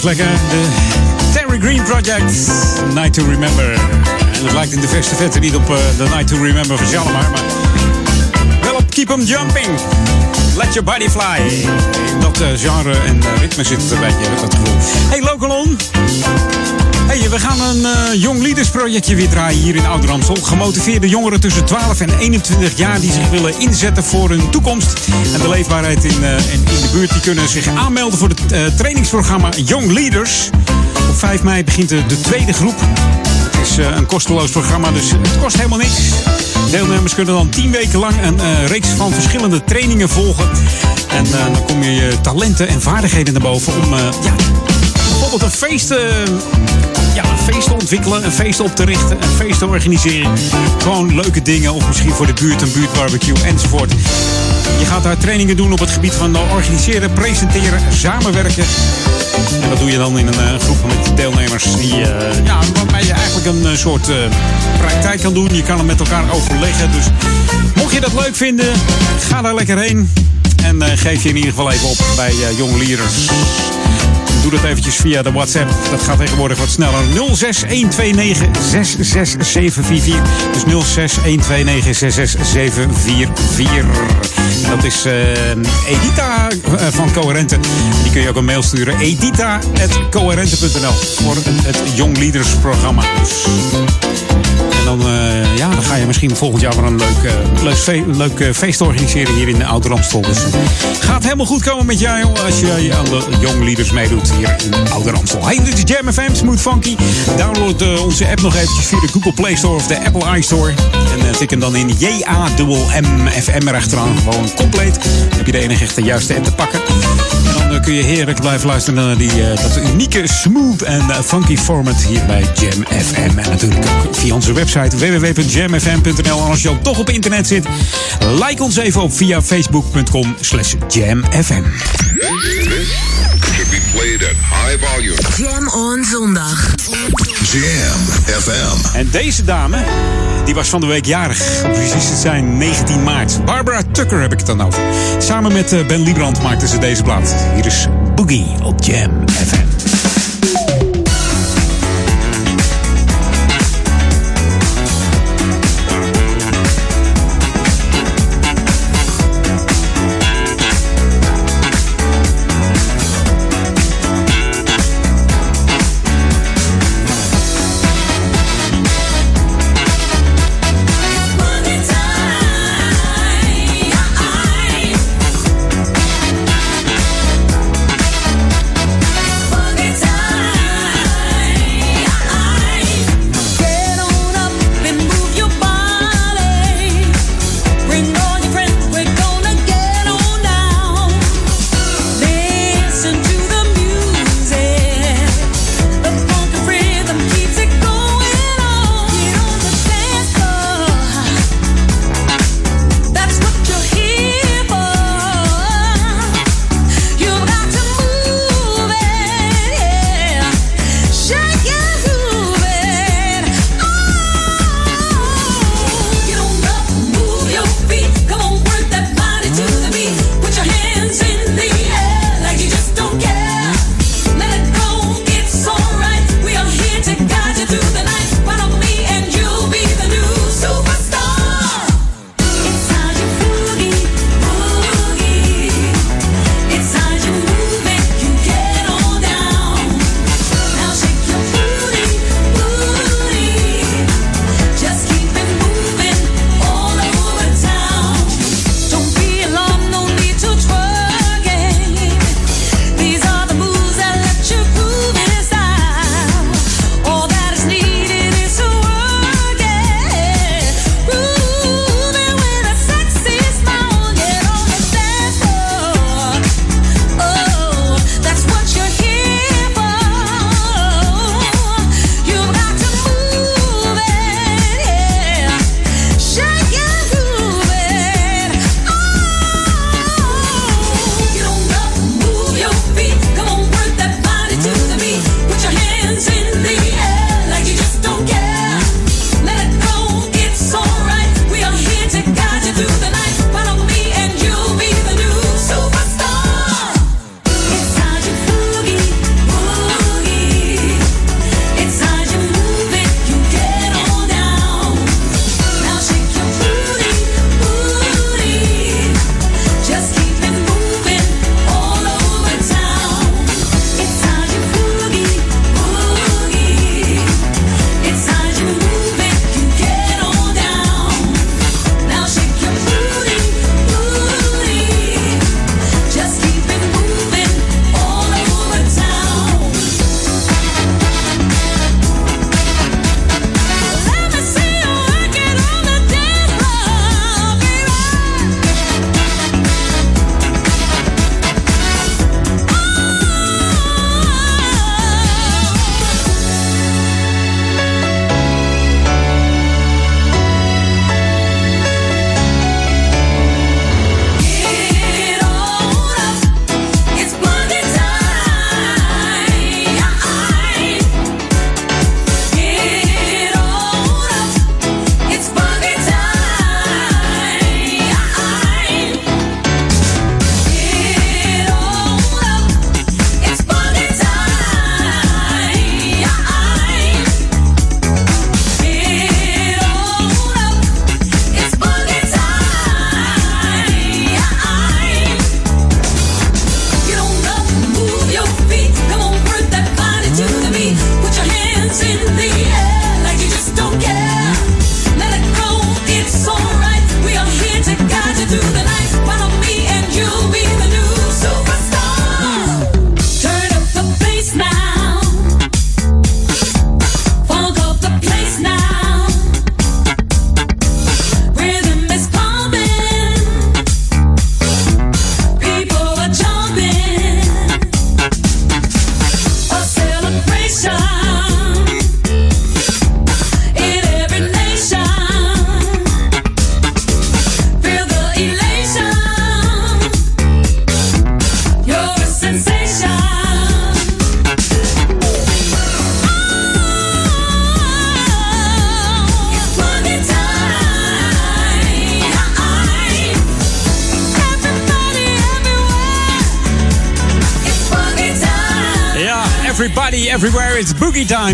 Lekker. De Terry Green Project, Night to Remember. En het lijkt in de verste vette niet op eh, The Night to Remember van Shalimar, maar wel op Keep 'em Jumping. Let Your Body Fly. In dat eh, genre en eh, ritme zit een beetje, ik dat gevoel. Hey, Lokalon. We gaan een eh Young Leaders projectje weer draaien hier in Ouder Amstel. Gemotiveerde jongeren tussen 12 en 21 jaar die zich willen inzetten voor hun toekomst. En de leefbaarheid in, eh, in, de buurt die kunnen zich aanmelden voor het eh, trainingsprogramma Young Leaders. Op 5 mei begint de, de tweede groep. Het is een kosteloos programma, dus het kost helemaal niks. Deelnemers kunnen dan 10 weken lang een reeks van verschillende trainingen volgen. En dan kom je je talenten en vaardigheden naar boven om ja, bijvoorbeeld een feest, feest te ontwikkelen, een feest op te richten, een feest te organiseren. Gewoon leuke dingen of misschien voor de buurt een buurtbarbecue enzovoort. Je gaat daar trainingen doen op het gebied van organiseren, presenteren, samenwerken. En dat doe je dan in een eh, groep met deelnemers die, eh, ja, waarbij je eigenlijk een eh, soort praktijk kan doen. Je kan er met elkaar overleggen. Dus mocht je dat leuk vinden, ga daar lekker heen. En geef je in ieder geval even op bij Jong Leaders. Doe dat eventjes via de WhatsApp. Dat gaat tegenwoordig wat sneller. 06129 66744. Dus 06129 66744. En dat is eh, Edita eh, van Coherente. Die kun je ook een mail sturen. edita.coherente.nl Voor het, Young Leaders programma. En dan, eh, ja, dan ga je misschien volgend jaar weer een leuk, eh, leuk, leuk eh, feest organiseren hier in de Oude Ramstel. Dus gaat helemaal goed komen met jou als je aan de Young Leaders meedoet hier in Oude Ramstel. Hey, dit is Jam FM, Smooth Funky. Download onze app nog eventjes via de Google Play Store of de Apple iStore. En tik hem dan in J-A-M-M erachteraan. Gewoon compleet. Dan heb je de enige echte juiste app te pakken. En dan kun je heerlijk blijven luisteren naar die, dat unieke smooth en funky format hier bij Jam FM. En natuurlijk ook via onze website www.jamfm.nl. En als je ook toch op internet zit, like ons even op via facebook.com slash jamfm. Should be played at high volume. Jam on zondag. Jam FM. En deze dame, die was van de week jarig. Om precies te zijn 19 maart. Barbara Tucker heb ik het dan over. Samen met eh, Ben Liebrand maakten ze deze plaat. Hier is Boogie op Jam FM.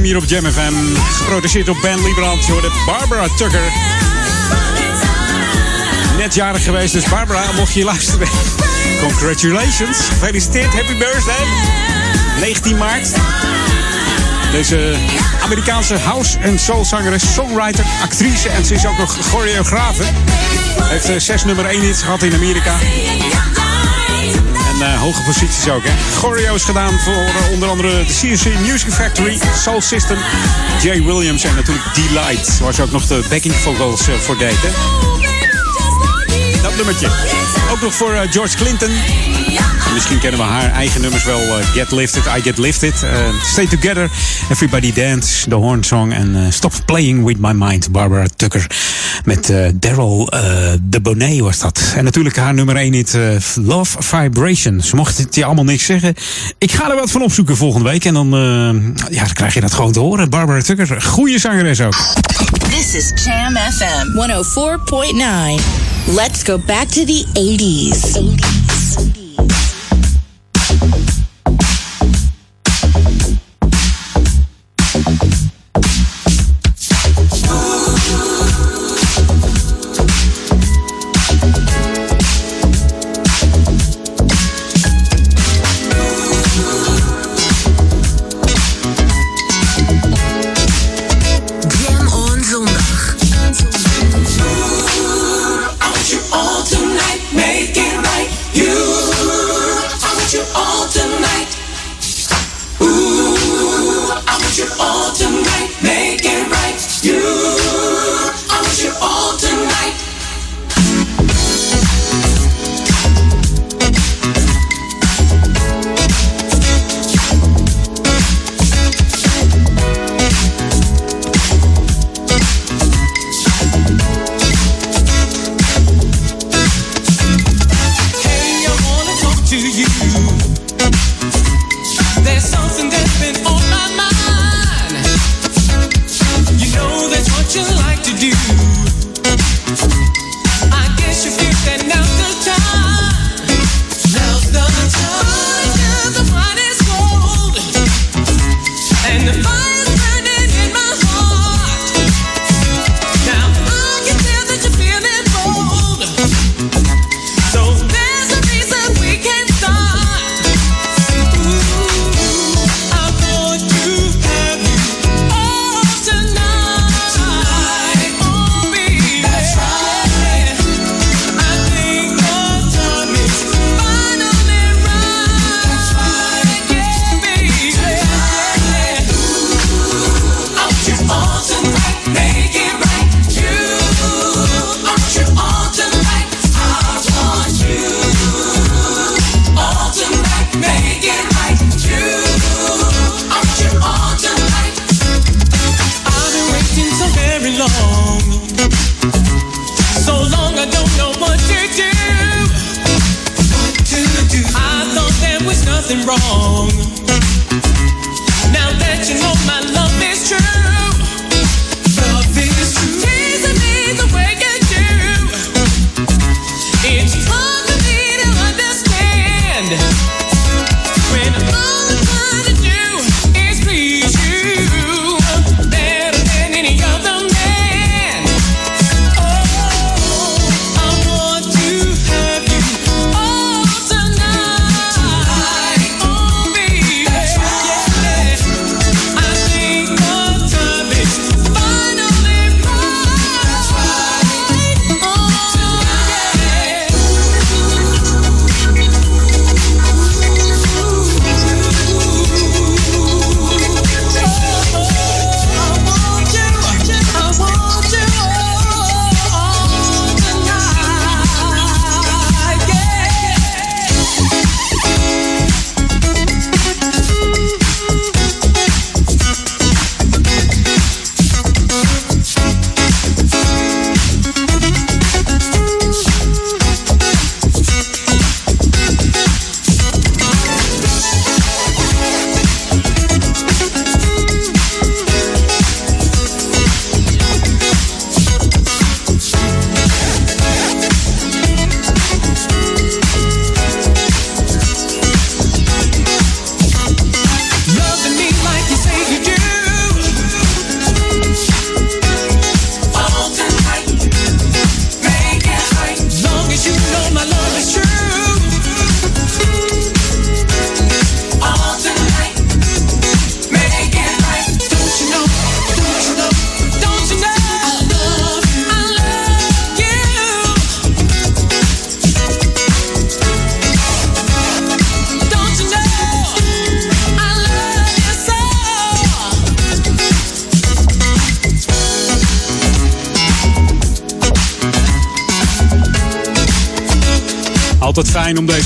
Time hier op Jam FM. Geproduceerd door Ben Liebrand. Je hoorde Barbara Tucker. Net jarig geweest, dus Barbara, mocht je luisteren. Congratulations. Gefeliciteerd, happy birthday. 19 maart. Deze Amerikaanse house- en soulzangeres, songwriter, actrice en ze is ook nog choreografe. Heeft eh, zes nummer 1 hits gehad in Amerika. Eh, hoge posities ook, hè. Choreo is gedaan voor eh, onder andere de CNC Music Factory, Soul System, Jay Williams en natuurlijk Delight. Waar ze ook nog de backing vocals eh, voor deed, hè. Dat nummertje. Ook nog voor George Clinton. En misschien kennen we haar eigen nummers wel. Get Lifted, I Get Lifted. Stay Together, Everybody Dance, The Horn Song. En Stop Playing With My Mind, Barbara Tucker. Met eh, Daryl eh, de Bonet was dat. En natuurlijk haar nummer 1 hit, eh, Love Vibration. Ze mocht het je allemaal niks zeggen. Ik ga er wat van opzoeken volgende week. En dan, eh, ja, dan krijg je dat gewoon te horen. Barbara Tucker, goede zangeres ook. This is Jam FM 104.9. Let's go back to the 80s. 80s.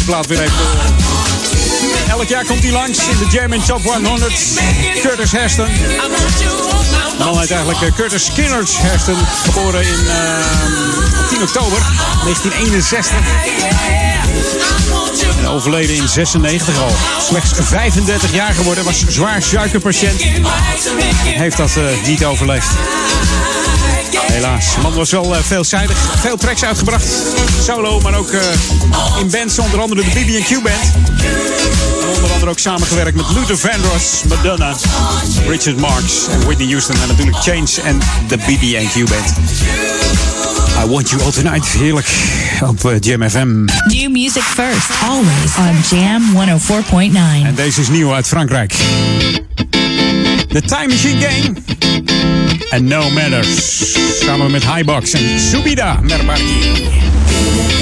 Deze weer even. Elk jaar komt hij langs in de in Top 100. Curtis Heston. De man eigenlijk eh, Curtis Skinner Heston. Geboren in, eh, op 10 oktober 1961. En overleden in 96 al. Slechts 35 jaar geworden. Was zwaar suikerpatiënt. Heeft dat eh, niet overleefd. Helaas. De man was wel eh, veelzijdig. Veel tracks uitgebracht. Solo, maar ook eh, in bands. Onder andere de BB&Q Band. En onder andere ook samengewerkt met Luther Vandross, Madonna, Richard Marx en Whitney Houston. En natuurlijk Change en de BB&Q Band. I Want You All Tonight. Heerlijk op eh, Jam FM. New music first, always on Jam 104.9. En deze is nieuw uit Frankrijk. The Time Machine Gang. En No Matters. Samen met Highbox en Subida Merbarki.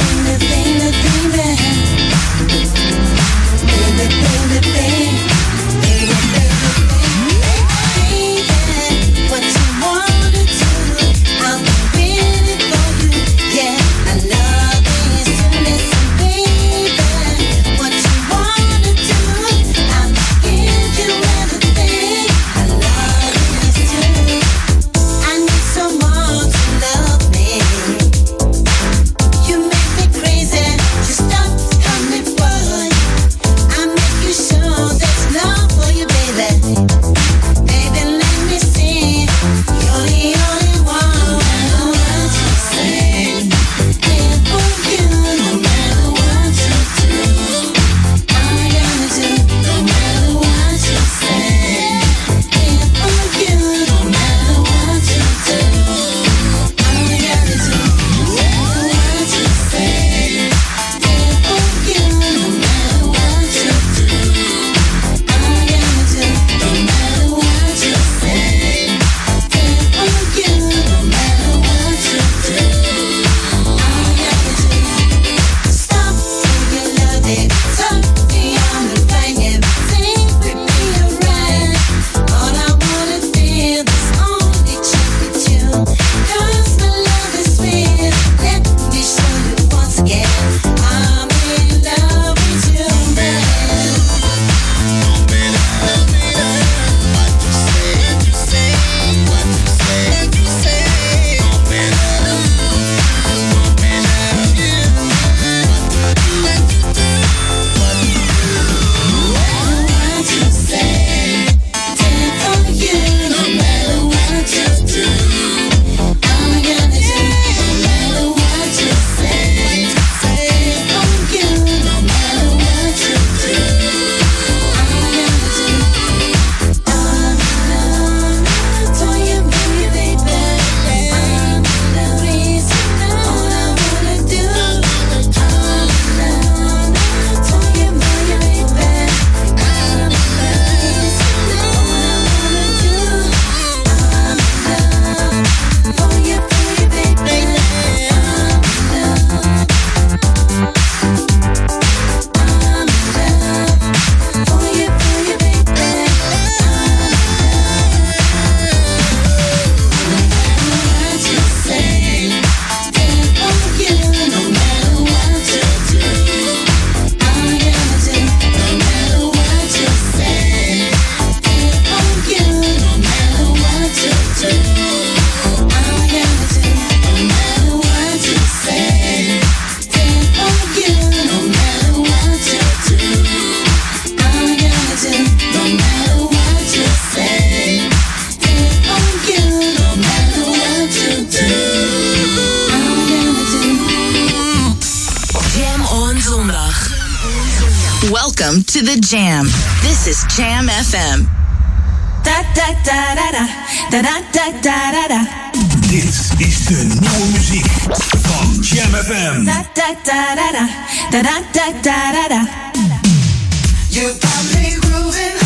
You got me grooving.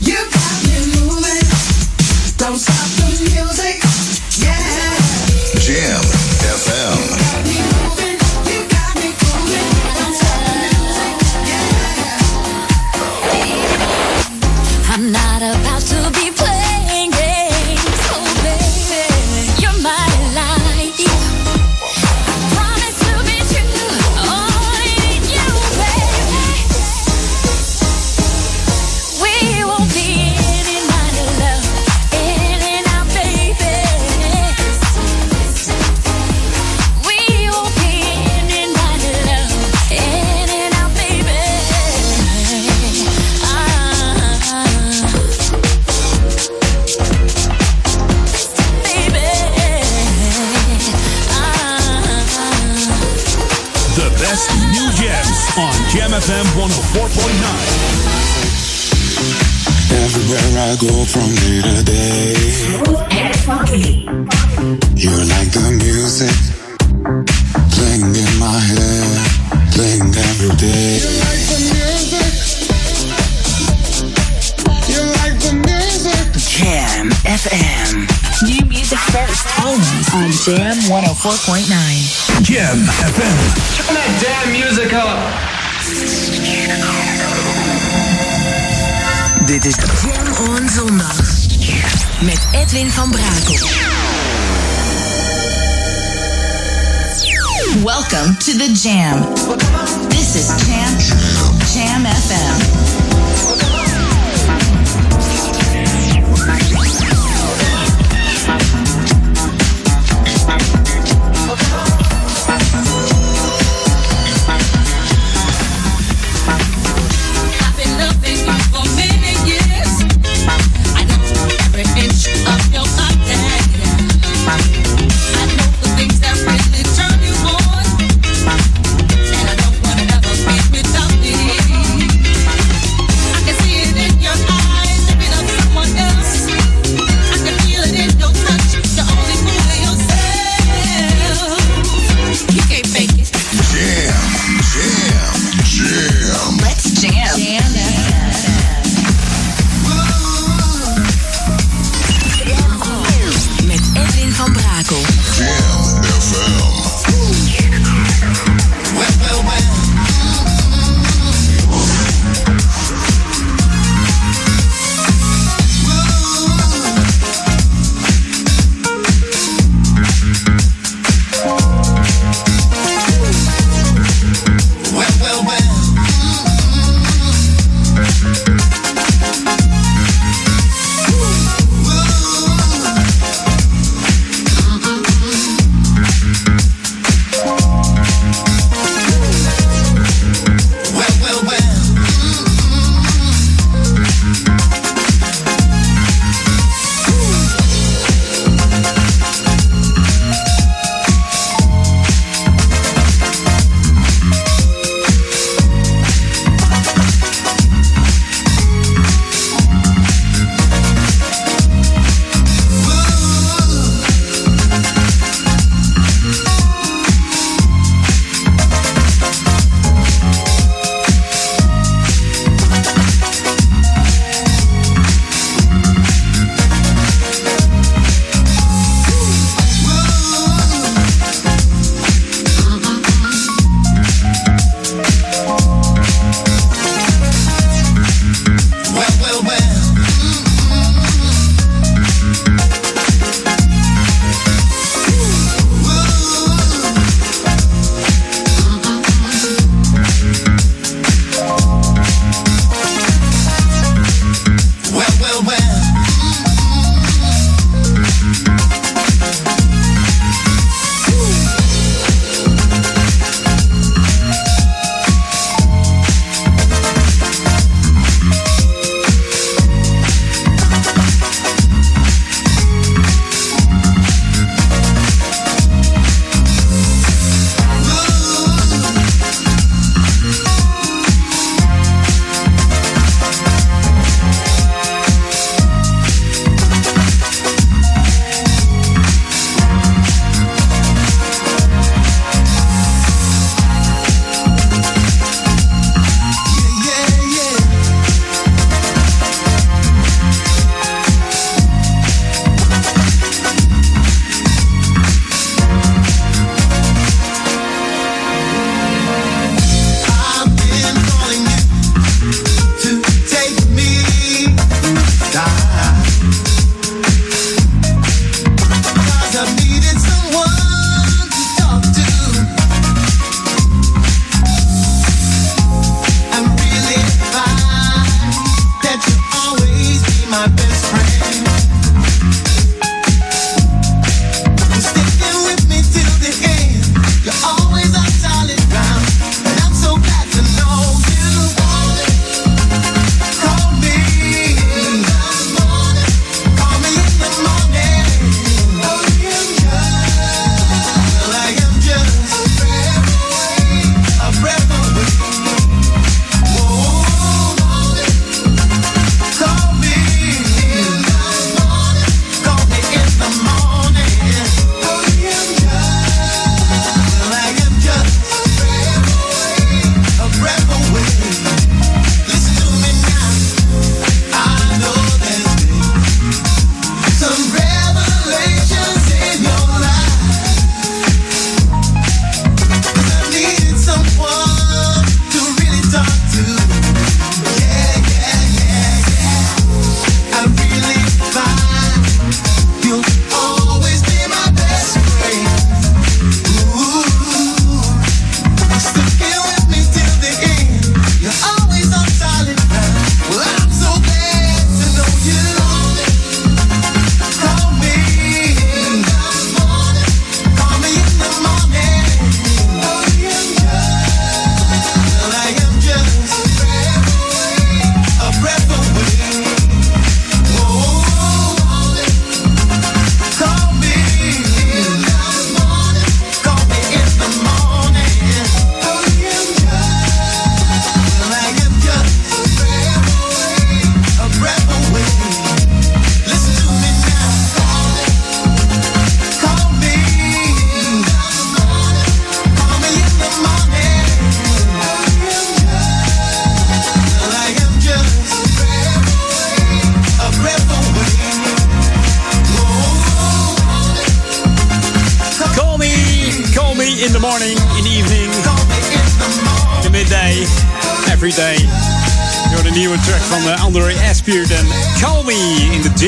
You got me moving. Don't stop FM 104.9. Everywhere I go from day to day, you're like the music playing in my head, playing every day. You like the music. You like the music. Jam FM. New music first, always on Jam 104.9. Jam FM. Turn that damn music up. Dit is Jam on Zondag. Met Edwin van Brakel. Welcome to the Jam. This is Jam Jam FM.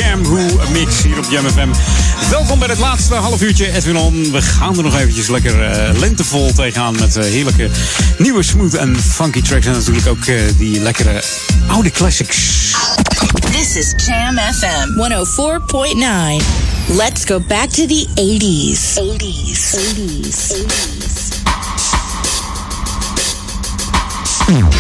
Jam Who Mix hier op Jam FM. Welkom bij het laatste half uurtje, Edwin We gaan er nog eventjes lekker uh, lentevol tegenaan met eh, heerlijke nieuwe smooth en funky tracks. En natuurlijk ook eh, die lekkere oude classics. This is Jam FM 104.9. Let's go back to the 80s. 80s. 80s. 80s.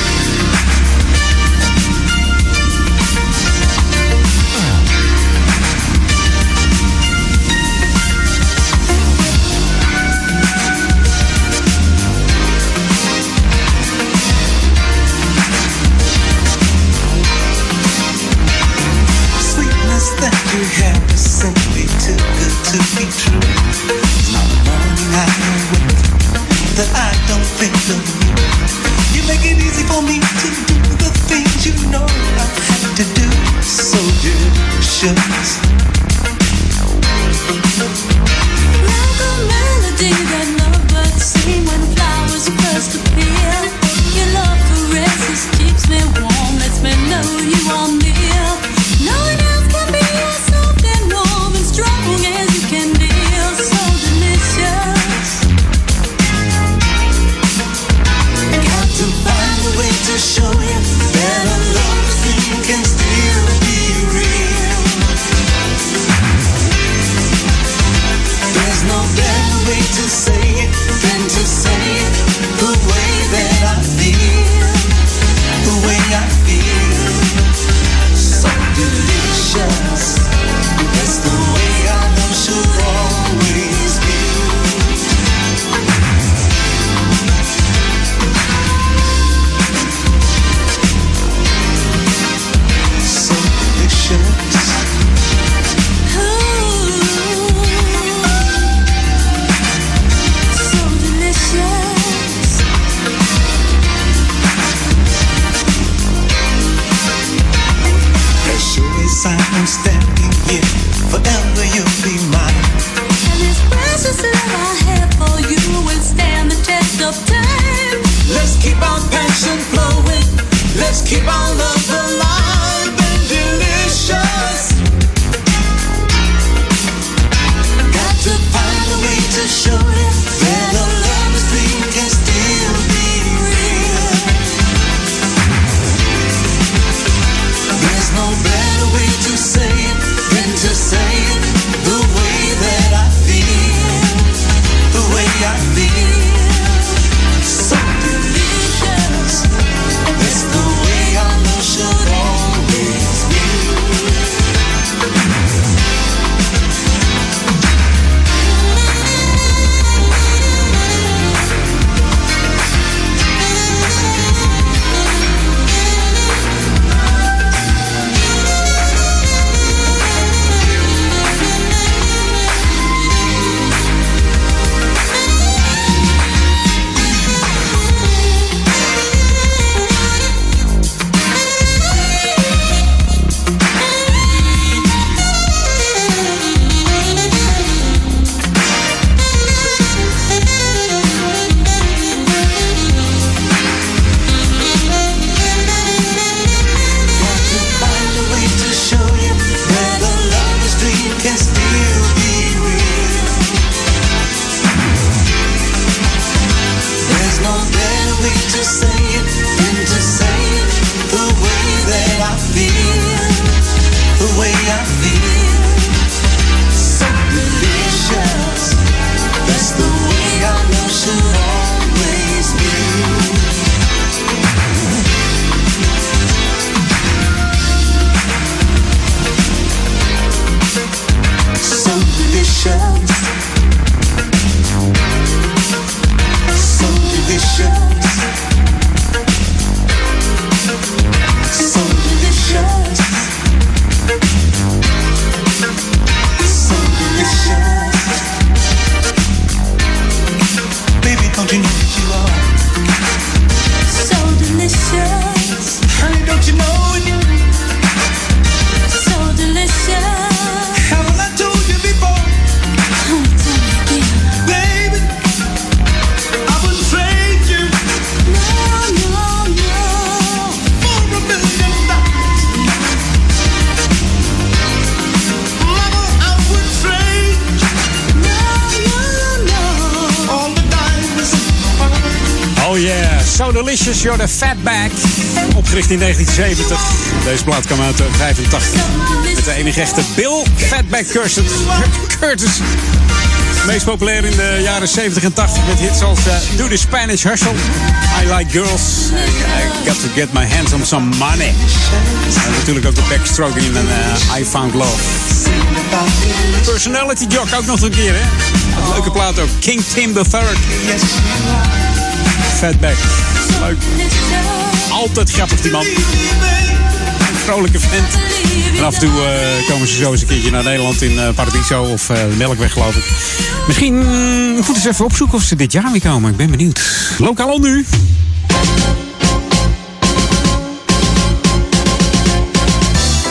In 1970. Deze plaat kwam uit eh, 85. Met de enige echte Bill Fatback Curtis. Curtis. Meest populair in de jaren 70 en 80 met hits als eh, Do the Spanish Hustle, I Like Girls en I Got to Get My Hands on Some Money. En natuurlijk ook de backstroking in eh, I Found Love. Personality Jock ook nog een keer, hè? Leuke plaat ook. King Tim the Third. Fatback. Leuk. Altijd grappig, die man. Vrolijke vent. En af en toe eh, komen ze zo eens een keertje naar Nederland in eh, Paradiso of de Melkweg, geloof ik. Misschien moet eens even opzoeken of ze dit jaar weer komen. Ik ben benieuwd. Lokaal nu.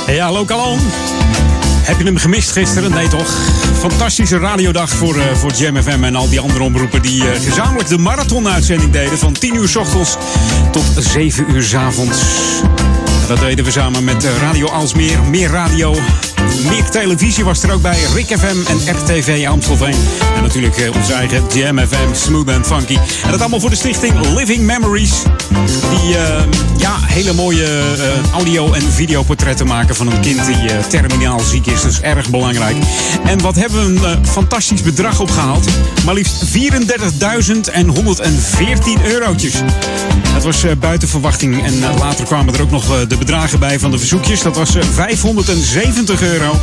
Ja, lokaal Heb je hem gemist gisteren? Nee toch? Fantastische radiodag voor, eh, voor Jam FM en al die andere omroepen die gezamenlijk de marathon-uitzending deden. Van 10 uur s ochtends tot 7 uur s avonds. Dat deden we samen met Radio Alsmeer, Meer Radio. Meer televisie was er ook bij, Rick FM en RTV Amstelveen. En natuurlijk eh, onze eigen Jam FM, Smooth and Funky. En dat allemaal voor de stichting Living Memories. Die eh, ja, hele mooie eh, audio- en videoportretten maken van een kind die eh, terminaal ziek is. Dus erg belangrijk. En wat hebben we een fantastisch bedrag opgehaald. Maar liefst 34.114 eurotjes. Dat was eh, buiten verwachting. En eh, later kwamen er ook nog eh, de bedragen bij van de verzoekjes. Dat was eh, 570 euro.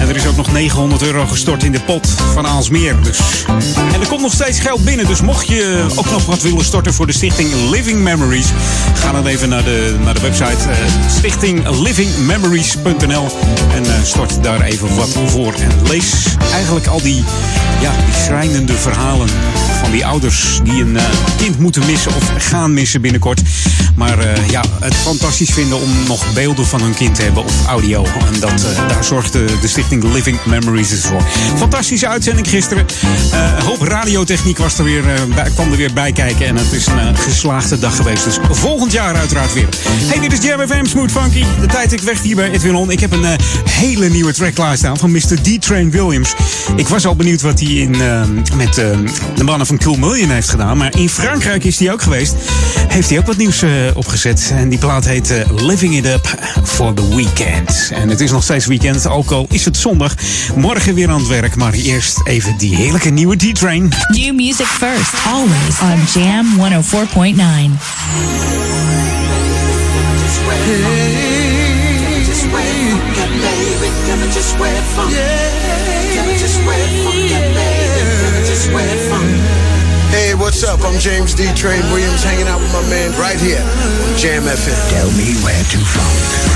En er is ook nog 900 euro gestort in de pot van Aalsmeer. Dus. En er komt nog steeds geld binnen. Dus mocht je ook nog wat willen storten voor de stichting Living Memories... ga dan even naar de, naar de website stichtinglivingmemories.nl en stort daar even wat voor. En lees eigenlijk al die, ja, die schrijnende verhalen van die ouders die een eh, kind moeten missen of gaan missen binnenkort. Maar eh, ja, het fantastisch vinden om nog beelden van hun kind te hebben of audio. En dat, eh, daar zorgt de, stichting Living Memories dus voor. Fantastische uitzending gisteren. Een hoop radiotechniek was er weer, kwam er weer bij kijken. En het is een geslaagde dag geweest. Dus volgend jaar uiteraard weer. Hey, dit is Jam FM Smooth Funky. De tijd ik weg hier bij Edwin. Ik heb een hele nieuwe track klaarstaan van Mr. D-Train Williams. Ik was al benieuwd wat hij in, met de mannen van Cool Million heeft gedaan. Maar in Frankrijk is hij ook geweest. Heeft hij ook wat nieuws eh, opgezet. En die plaat heet eh, Living It Up for the Weekend. En het is nog steeds weekend, ook al is het zondag. Morgen weer aan het werk. Maar eerst even die heerlijke nieuwe D-Train. New music first, always on Jam 104.9. Hey, what's up? I'm James D. Train Williams, hanging out with my man right here on Jam FM. Tell me where to funk.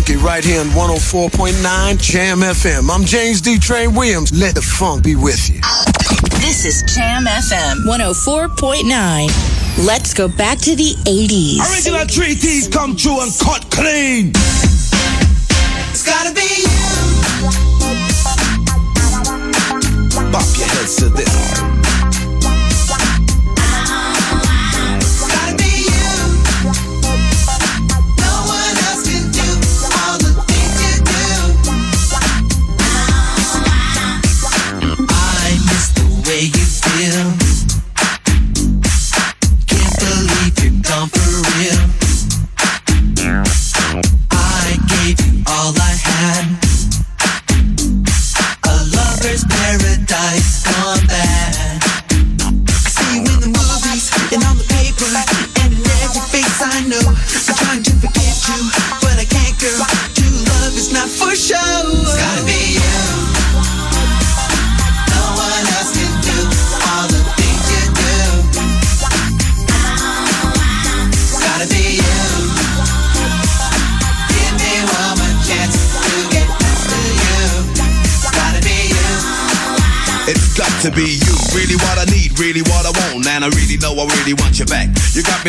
Funky right here on 104.9 Jam FM. I'm James D. Train Williams. Let the funk be with you. This is Jam FM 104.9. Let's go back to the 80s. Original treaties come true and cut clean. It's gotta be you. Bop your heads to this.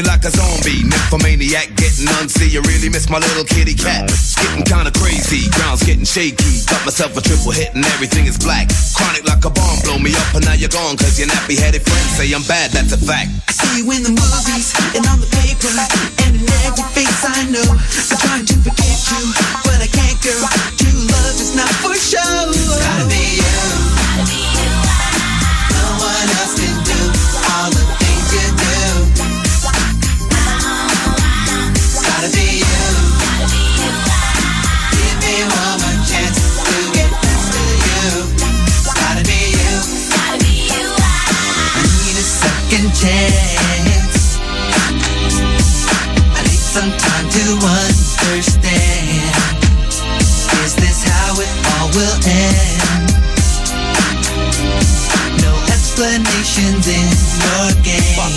You like a zombie, nymphomaniac, getting unsee. You really miss my little kitty cat. It's getting kinda crazy, ground's getting shaky. Got myself a triple hit and everything is black. Chronic like a bomb, blow me up and now you're gone, cause your nappy headed friends say I'm bad, that's a fact. I see you in the movies and on the paper and in every face I know. I'm trying to forget you, but I can't, girl. True love is not for show. It's gotta be you.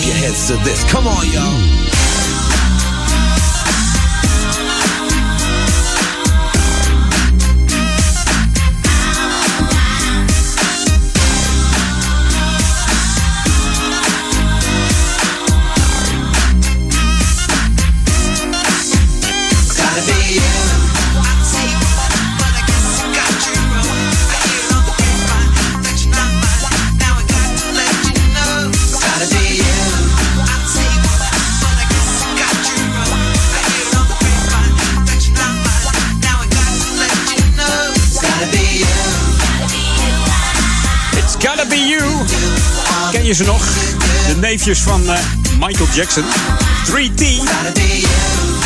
Your heads to this, come on, y'all. Ze nog? De neefjes van eh, Michael Jackson. 3T.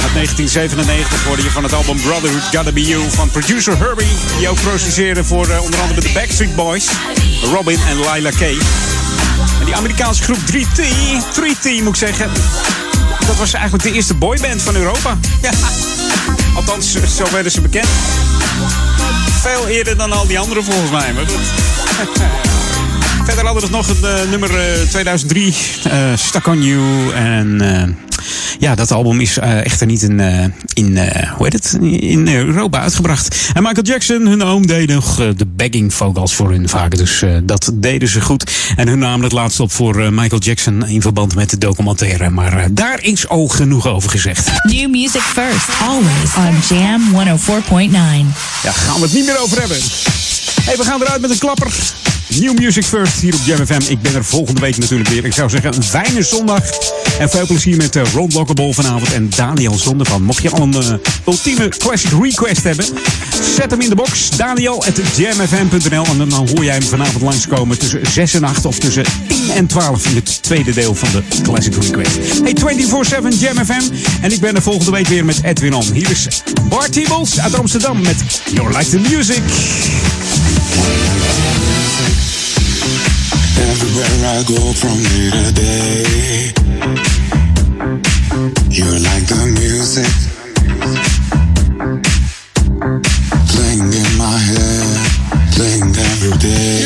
Uit 1997 hoorde je van het album Brotherhood Gotta Be You van producer Herbie. Die ook produceerde voor eh, onder andere de Backstreet Boys, Robin en Lila K. En die Amerikaanse groep 3T, 3T moet ik zeggen. Dat was eigenlijk de eerste boyband van Europa. *laughs* Ja. Althans, zo werden ze bekend. Veel eerder dan al die anderen volgens mij. Maar goed. *laughs* Verder hadden we nog het eh, nummer eh, 2003, eh, Stuck on You. En eh, ja, dat album is eh, echter niet in, eh, in eh, hoe heet het, in Europa uitgebracht. En Michael Jackson, hun oom, deed nog eh, de begging vocals voor hun vaak. Dus eh, dat deden ze goed. En hun namen het laatst op voor eh, Michael Jackson in verband met de documentaire. Maar eh, daar is al genoeg over gezegd. New music first, always on Jam 104.9. Ja, gaan we het niet meer over hebben. Hey, we gaan eruit met een klapper. New Music First hier op Jam FM. Ik ben er volgende week natuurlijk weer. Ik zou zeggen, een fijne zondag. En veel plezier met uh, Ron Lockable vanavond en Daniel Zondervan. Mocht je al een uh, ultieme classic request hebben, zet hem in de box. Daniel at jamfm.nl En dan hoor jij hem vanavond langskomen tussen 6 en 8 of tussen 10 en 12 in het tweede deel van de classic request. Hey, 24-7 Jam FM. En ik ben er volgende week weer met Edwin On. Hier is Bart Tiebels uit Amsterdam met You Like the Music. Everywhere I go from day to day, you're like the music playing in my head, playing every day.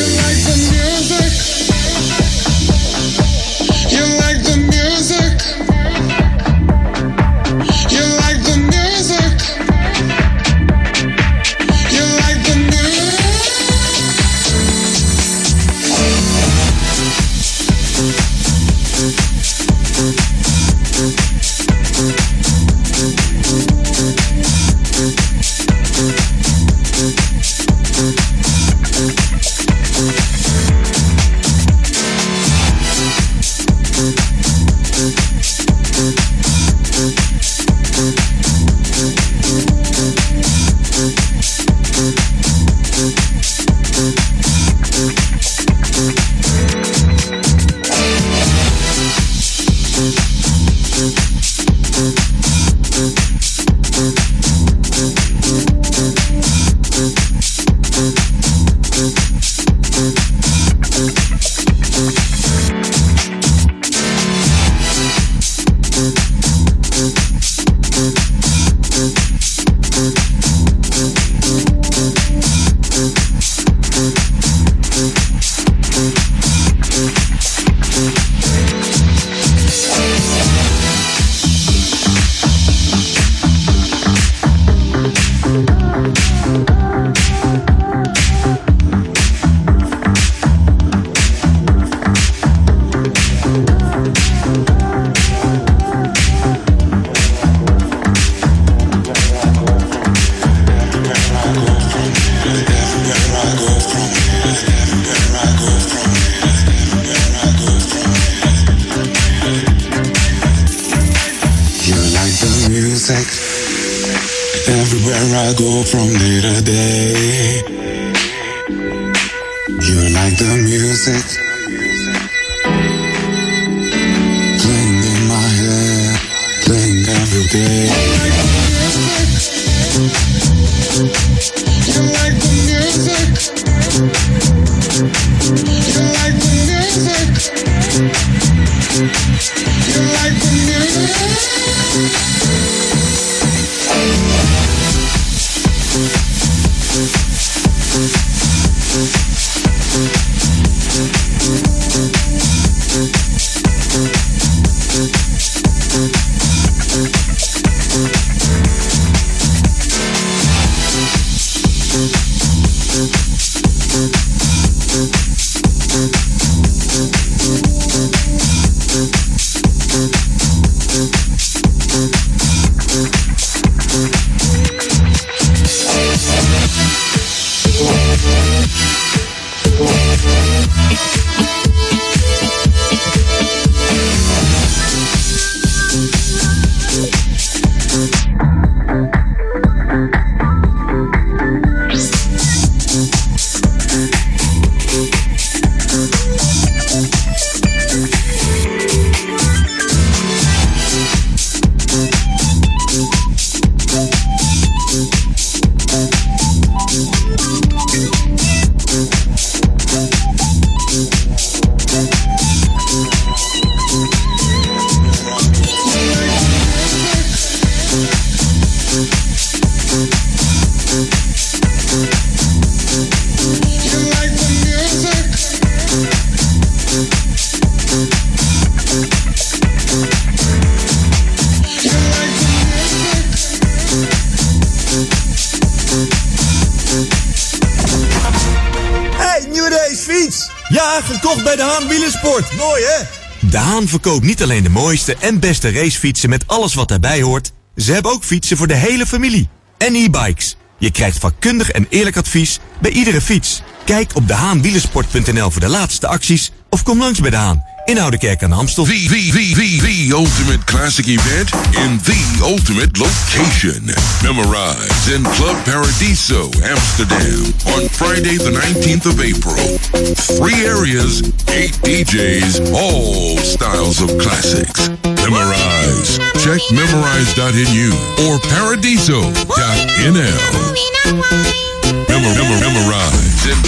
Haan verkoopt niet alleen de mooiste en beste racefietsen met alles wat daarbij hoort. Ze hebben ook fietsen voor de hele familie. En e-bikes. Je krijgt vakkundig en eerlijk advies bij iedere fiets. Kijk op dehaanwielersport.nl voor de laatste acties of kom langs bij de Haan in Oudekerk aan de Amstel. The, the, the, the, the ultimate classic event in the ultimate location. Memorize in Club Paradiso, Amsterdam on Friday the 19th of April. Three areas, eight DJs, all styles of classics. Memorize. Check memorize.nu or paradiso.nl.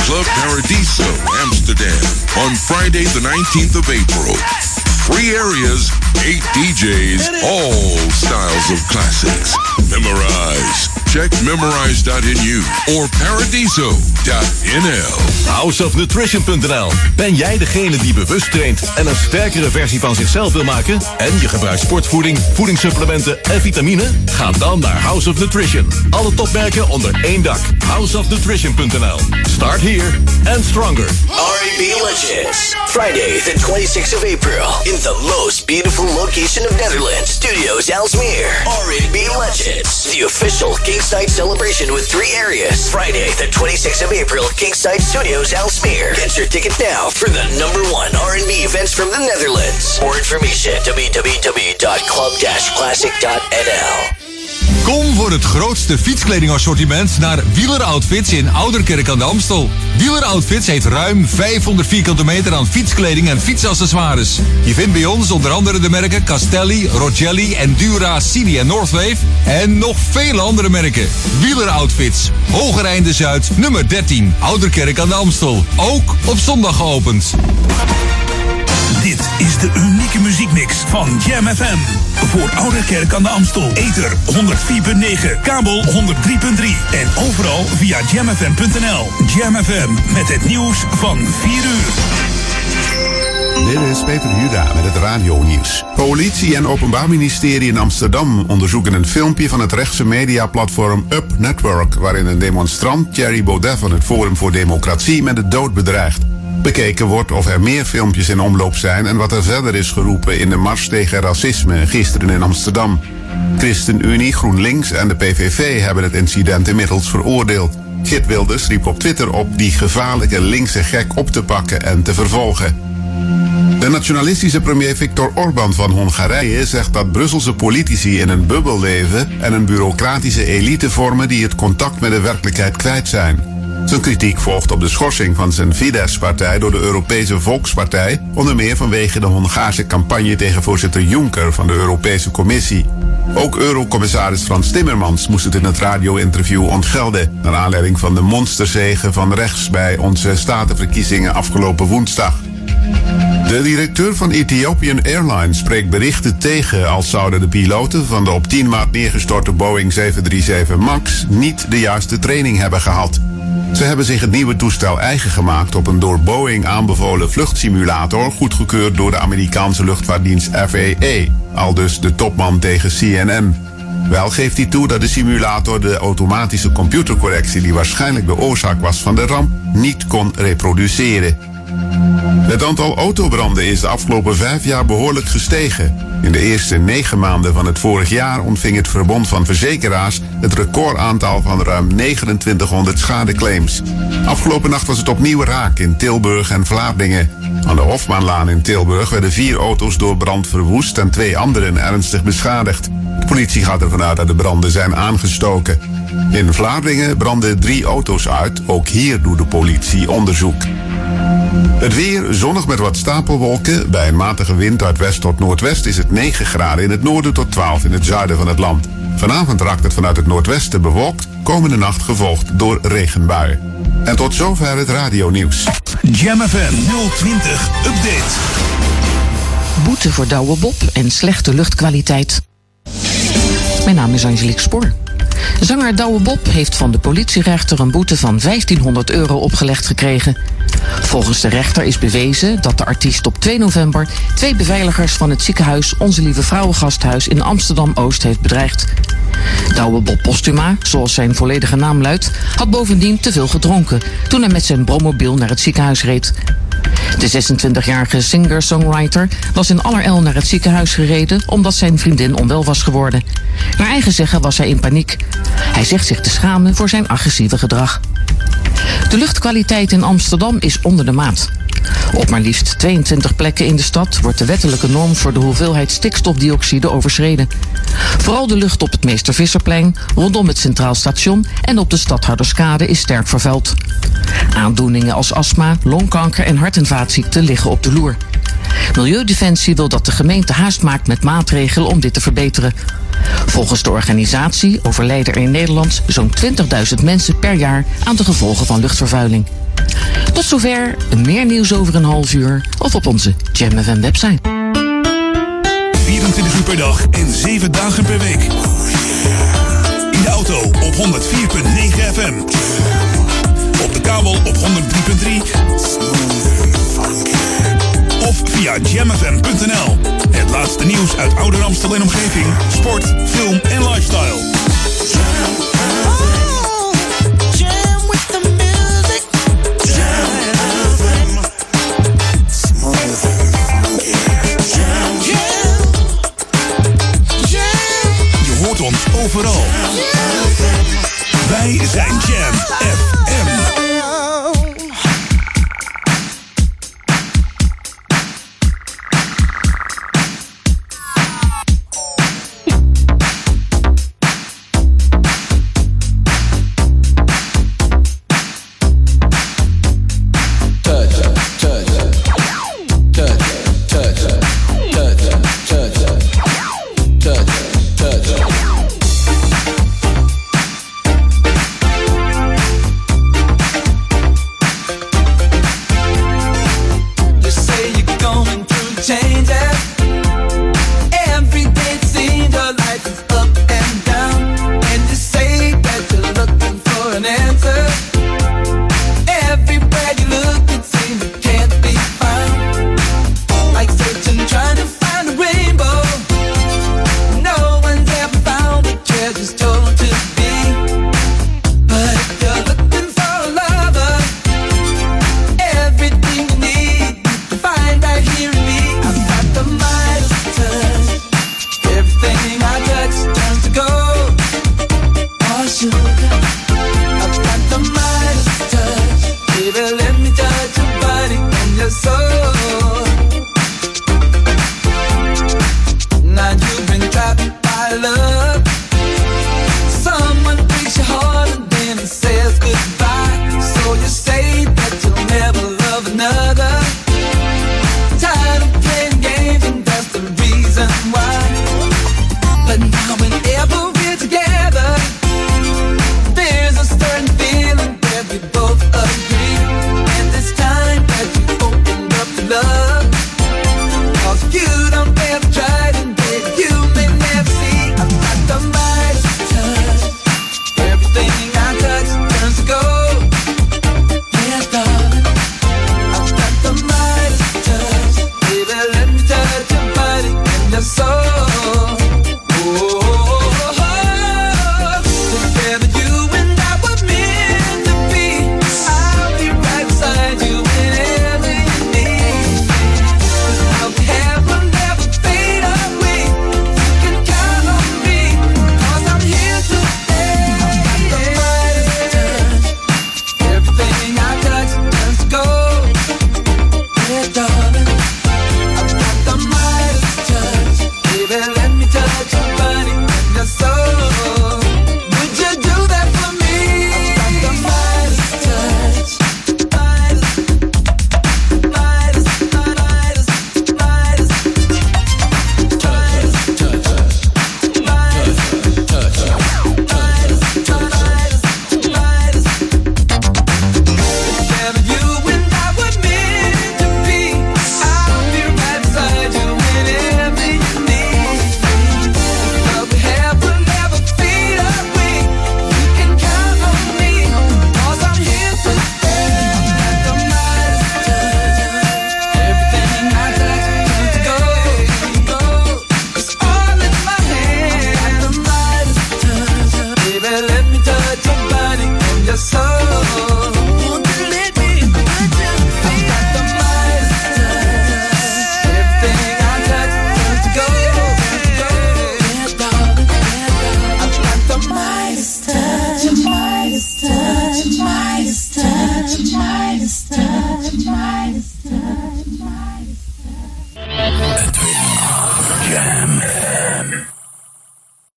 Club Paradiso, Amsterdam on Friday the 19th of April. Three areas, eight DJs, all styles of classics. Memorize. Check memorize.nu or paradiso.nl. Houseofnutrition.nl. Ben jij degene die bewust traint en een sterkere versie van zichzelf wil maken? En je gebruikt sportvoeding, voedingssupplementen en vitamine? Ga dan naar House of Nutrition. Alle topmerken onder één dak. Houseofnutrition.nl. Start here and stronger. R&B Legends. Friday, the 26th of April, in the most beautiful location of Netherlands, Studios Alsmeer. R&B Legends, the official Kingside celebration with three areas. Friday, the 26th of April, Kingside Studios Alsmeer. Get your ticket now for the number one R&B events from the Netherlands. More information, www.club-classic.nl. Kom voor het grootste fietskledingassortiment naar Wieler Outfits in Ouderkerk aan de Amstel. Wieler Outfits heeft ruim 500 vierkante meter aan fietskleding en fietsaccessoires. Je vindt bij ons onder andere de merken Castelli, Rogelli, Endura, Cini en Northwave. En nog vele andere merken. Wieler Outfits, Hogereinde Zuid, nummer 13, Ouderkerk aan de Amstel. Ook op zondag geopend. Dit is de unieke muziekmix van Jam FM. Voor Oude Kerk aan de Amstel. Ether 104.9, kabel 103.3 en overal via jamfm.nl. Jam FM met het nieuws van 4 uur. Dit is Peter Juda met het radio-nieuws. Politie en Openbaar Ministerie in Amsterdam onderzoeken een filmpje van het rechtse mediaplatform Up Network, waarin een demonstrant Thierry Baudet van het Forum voor Democratie met de dood bedreigt. Bekeken wordt of er meer filmpjes in omloop zijn en wat er verder is geroepen in de Mars tegen Racisme gisteren in Amsterdam. ChristenUnie, GroenLinks en de PVV hebben het incident inmiddels veroordeeld. Git Wilders riep op Twitter op die gevaarlijke linkse gek op te pakken en te vervolgen. De nationalistische premier Viktor Orbán van Hongarije zegt dat Brusselse politici in een bubbel leven en een bureaucratische elite vormen die het contact met de werkelijkheid kwijt zijn. Zijn kritiek volgt op de schorsing van zijn Fidesz-partij door de Europese Volkspartij, onder meer vanwege de Hongaarse campagne tegen voorzitter Juncker van de Europese Commissie. Ook Eurocommissaris Frans Timmermans moest het in het radio-interview ontgelden, naar aanleiding van de monsterzegen van rechts bij onze statenverkiezingen afgelopen woensdag. De directeur van Ethiopian Airlines spreekt berichten tegen als zouden de piloten van de op 10 maart neergestorte Boeing 737 MAX niet de juiste training hebben gehad. Ze hebben zich het nieuwe toestel eigen gemaakt op een door Boeing aanbevolen vluchtsimulator, goedgekeurd door de Amerikaanse luchtvaartdienst FAA, al dus de topman tegen CNN. Wel geeft hij toe dat de simulator de automatische computercorrectie die waarschijnlijk de oorzaak was van de ramp niet kon reproduceren. Het aantal autobranden is de afgelopen vijf jaar behoorlijk gestegen. In de eerste negen maanden van het vorig jaar ontving het Verbond van Verzekeraars het recordaantal van ruim 2900 schadeclaims. Afgelopen nacht was het opnieuw raak in Tilburg en Vlaardingen. Aan de Hofmaanlaan in Tilburg werden vier auto's door brand verwoest en twee anderen ernstig beschadigd. De politie gaat ervan uit dat de branden zijn aangestoken. In Vlaardingen brandden drie auto's uit. Ook hier doet de politie onderzoek. Het weer zonnig met wat stapelwolken. Bij een matige wind uit west tot noordwest is het 9 graden in het noorden tot 12 in het zuiden van het land. Vanavond raakt het vanuit het noordwesten bewolkt. Komende nacht gevolgd door regenbuien. En tot zover het radionieuws. Jam FM 020 Update. Boete voor Douwe Bob en slechte luchtkwaliteit. Mijn naam is Angelique Spoor. Zanger Douwe Bob heeft van de politierechter een boete van 1500 euro opgelegd gekregen. Volgens de rechter is bewezen dat de artiest op 2 november twee beveiligers van het ziekenhuis Onze Lieve Vrouwengasthuis in Amsterdam-Oost heeft bedreigd. Douwe Bob Postuma, zoals zijn volledige naam luidt, had bovendien te veel gedronken toen hij met zijn brommobiel naar het ziekenhuis reed. De 26-jarige singer-songwriter was in allerijl naar het ziekenhuis gereden omdat zijn vriendin onwel was geworden. Naar eigen zeggen was hij in paniek. Hij zegt zich te schamen voor zijn agressieve gedrag. De luchtkwaliteit in Amsterdam is onder de maat. Op maar liefst 22 plekken in de stad wordt de wettelijke norm voor de hoeveelheid stikstofdioxide overschreden. Vooral de lucht op het Meester Visserplein, rondom het Centraal Station en op de Stadhouderskade is sterk vervuild. Aandoeningen als astma, longkanker en hart- en vaatziekten liggen op de loer. Milieudefensie wil dat de gemeente haast maakt met maatregelen om dit te verbeteren. Volgens de organisatie overlijden er in Nederland zo'n 20.000 mensen per jaar aan de gevolgen van luchtvervuiling. Tot zover, meer nieuws over een half uur of op onze Jam FM website. 24 uur per dag en 7 dagen per week. In de auto op 104.9 FM. Op de kabel op 103.3. Of via jamfm.nl. Het laatste nieuws uit Ouder Amstel en omgeving. Sport, film en lifestyle. Ons overal. Wij zijn Jam FM.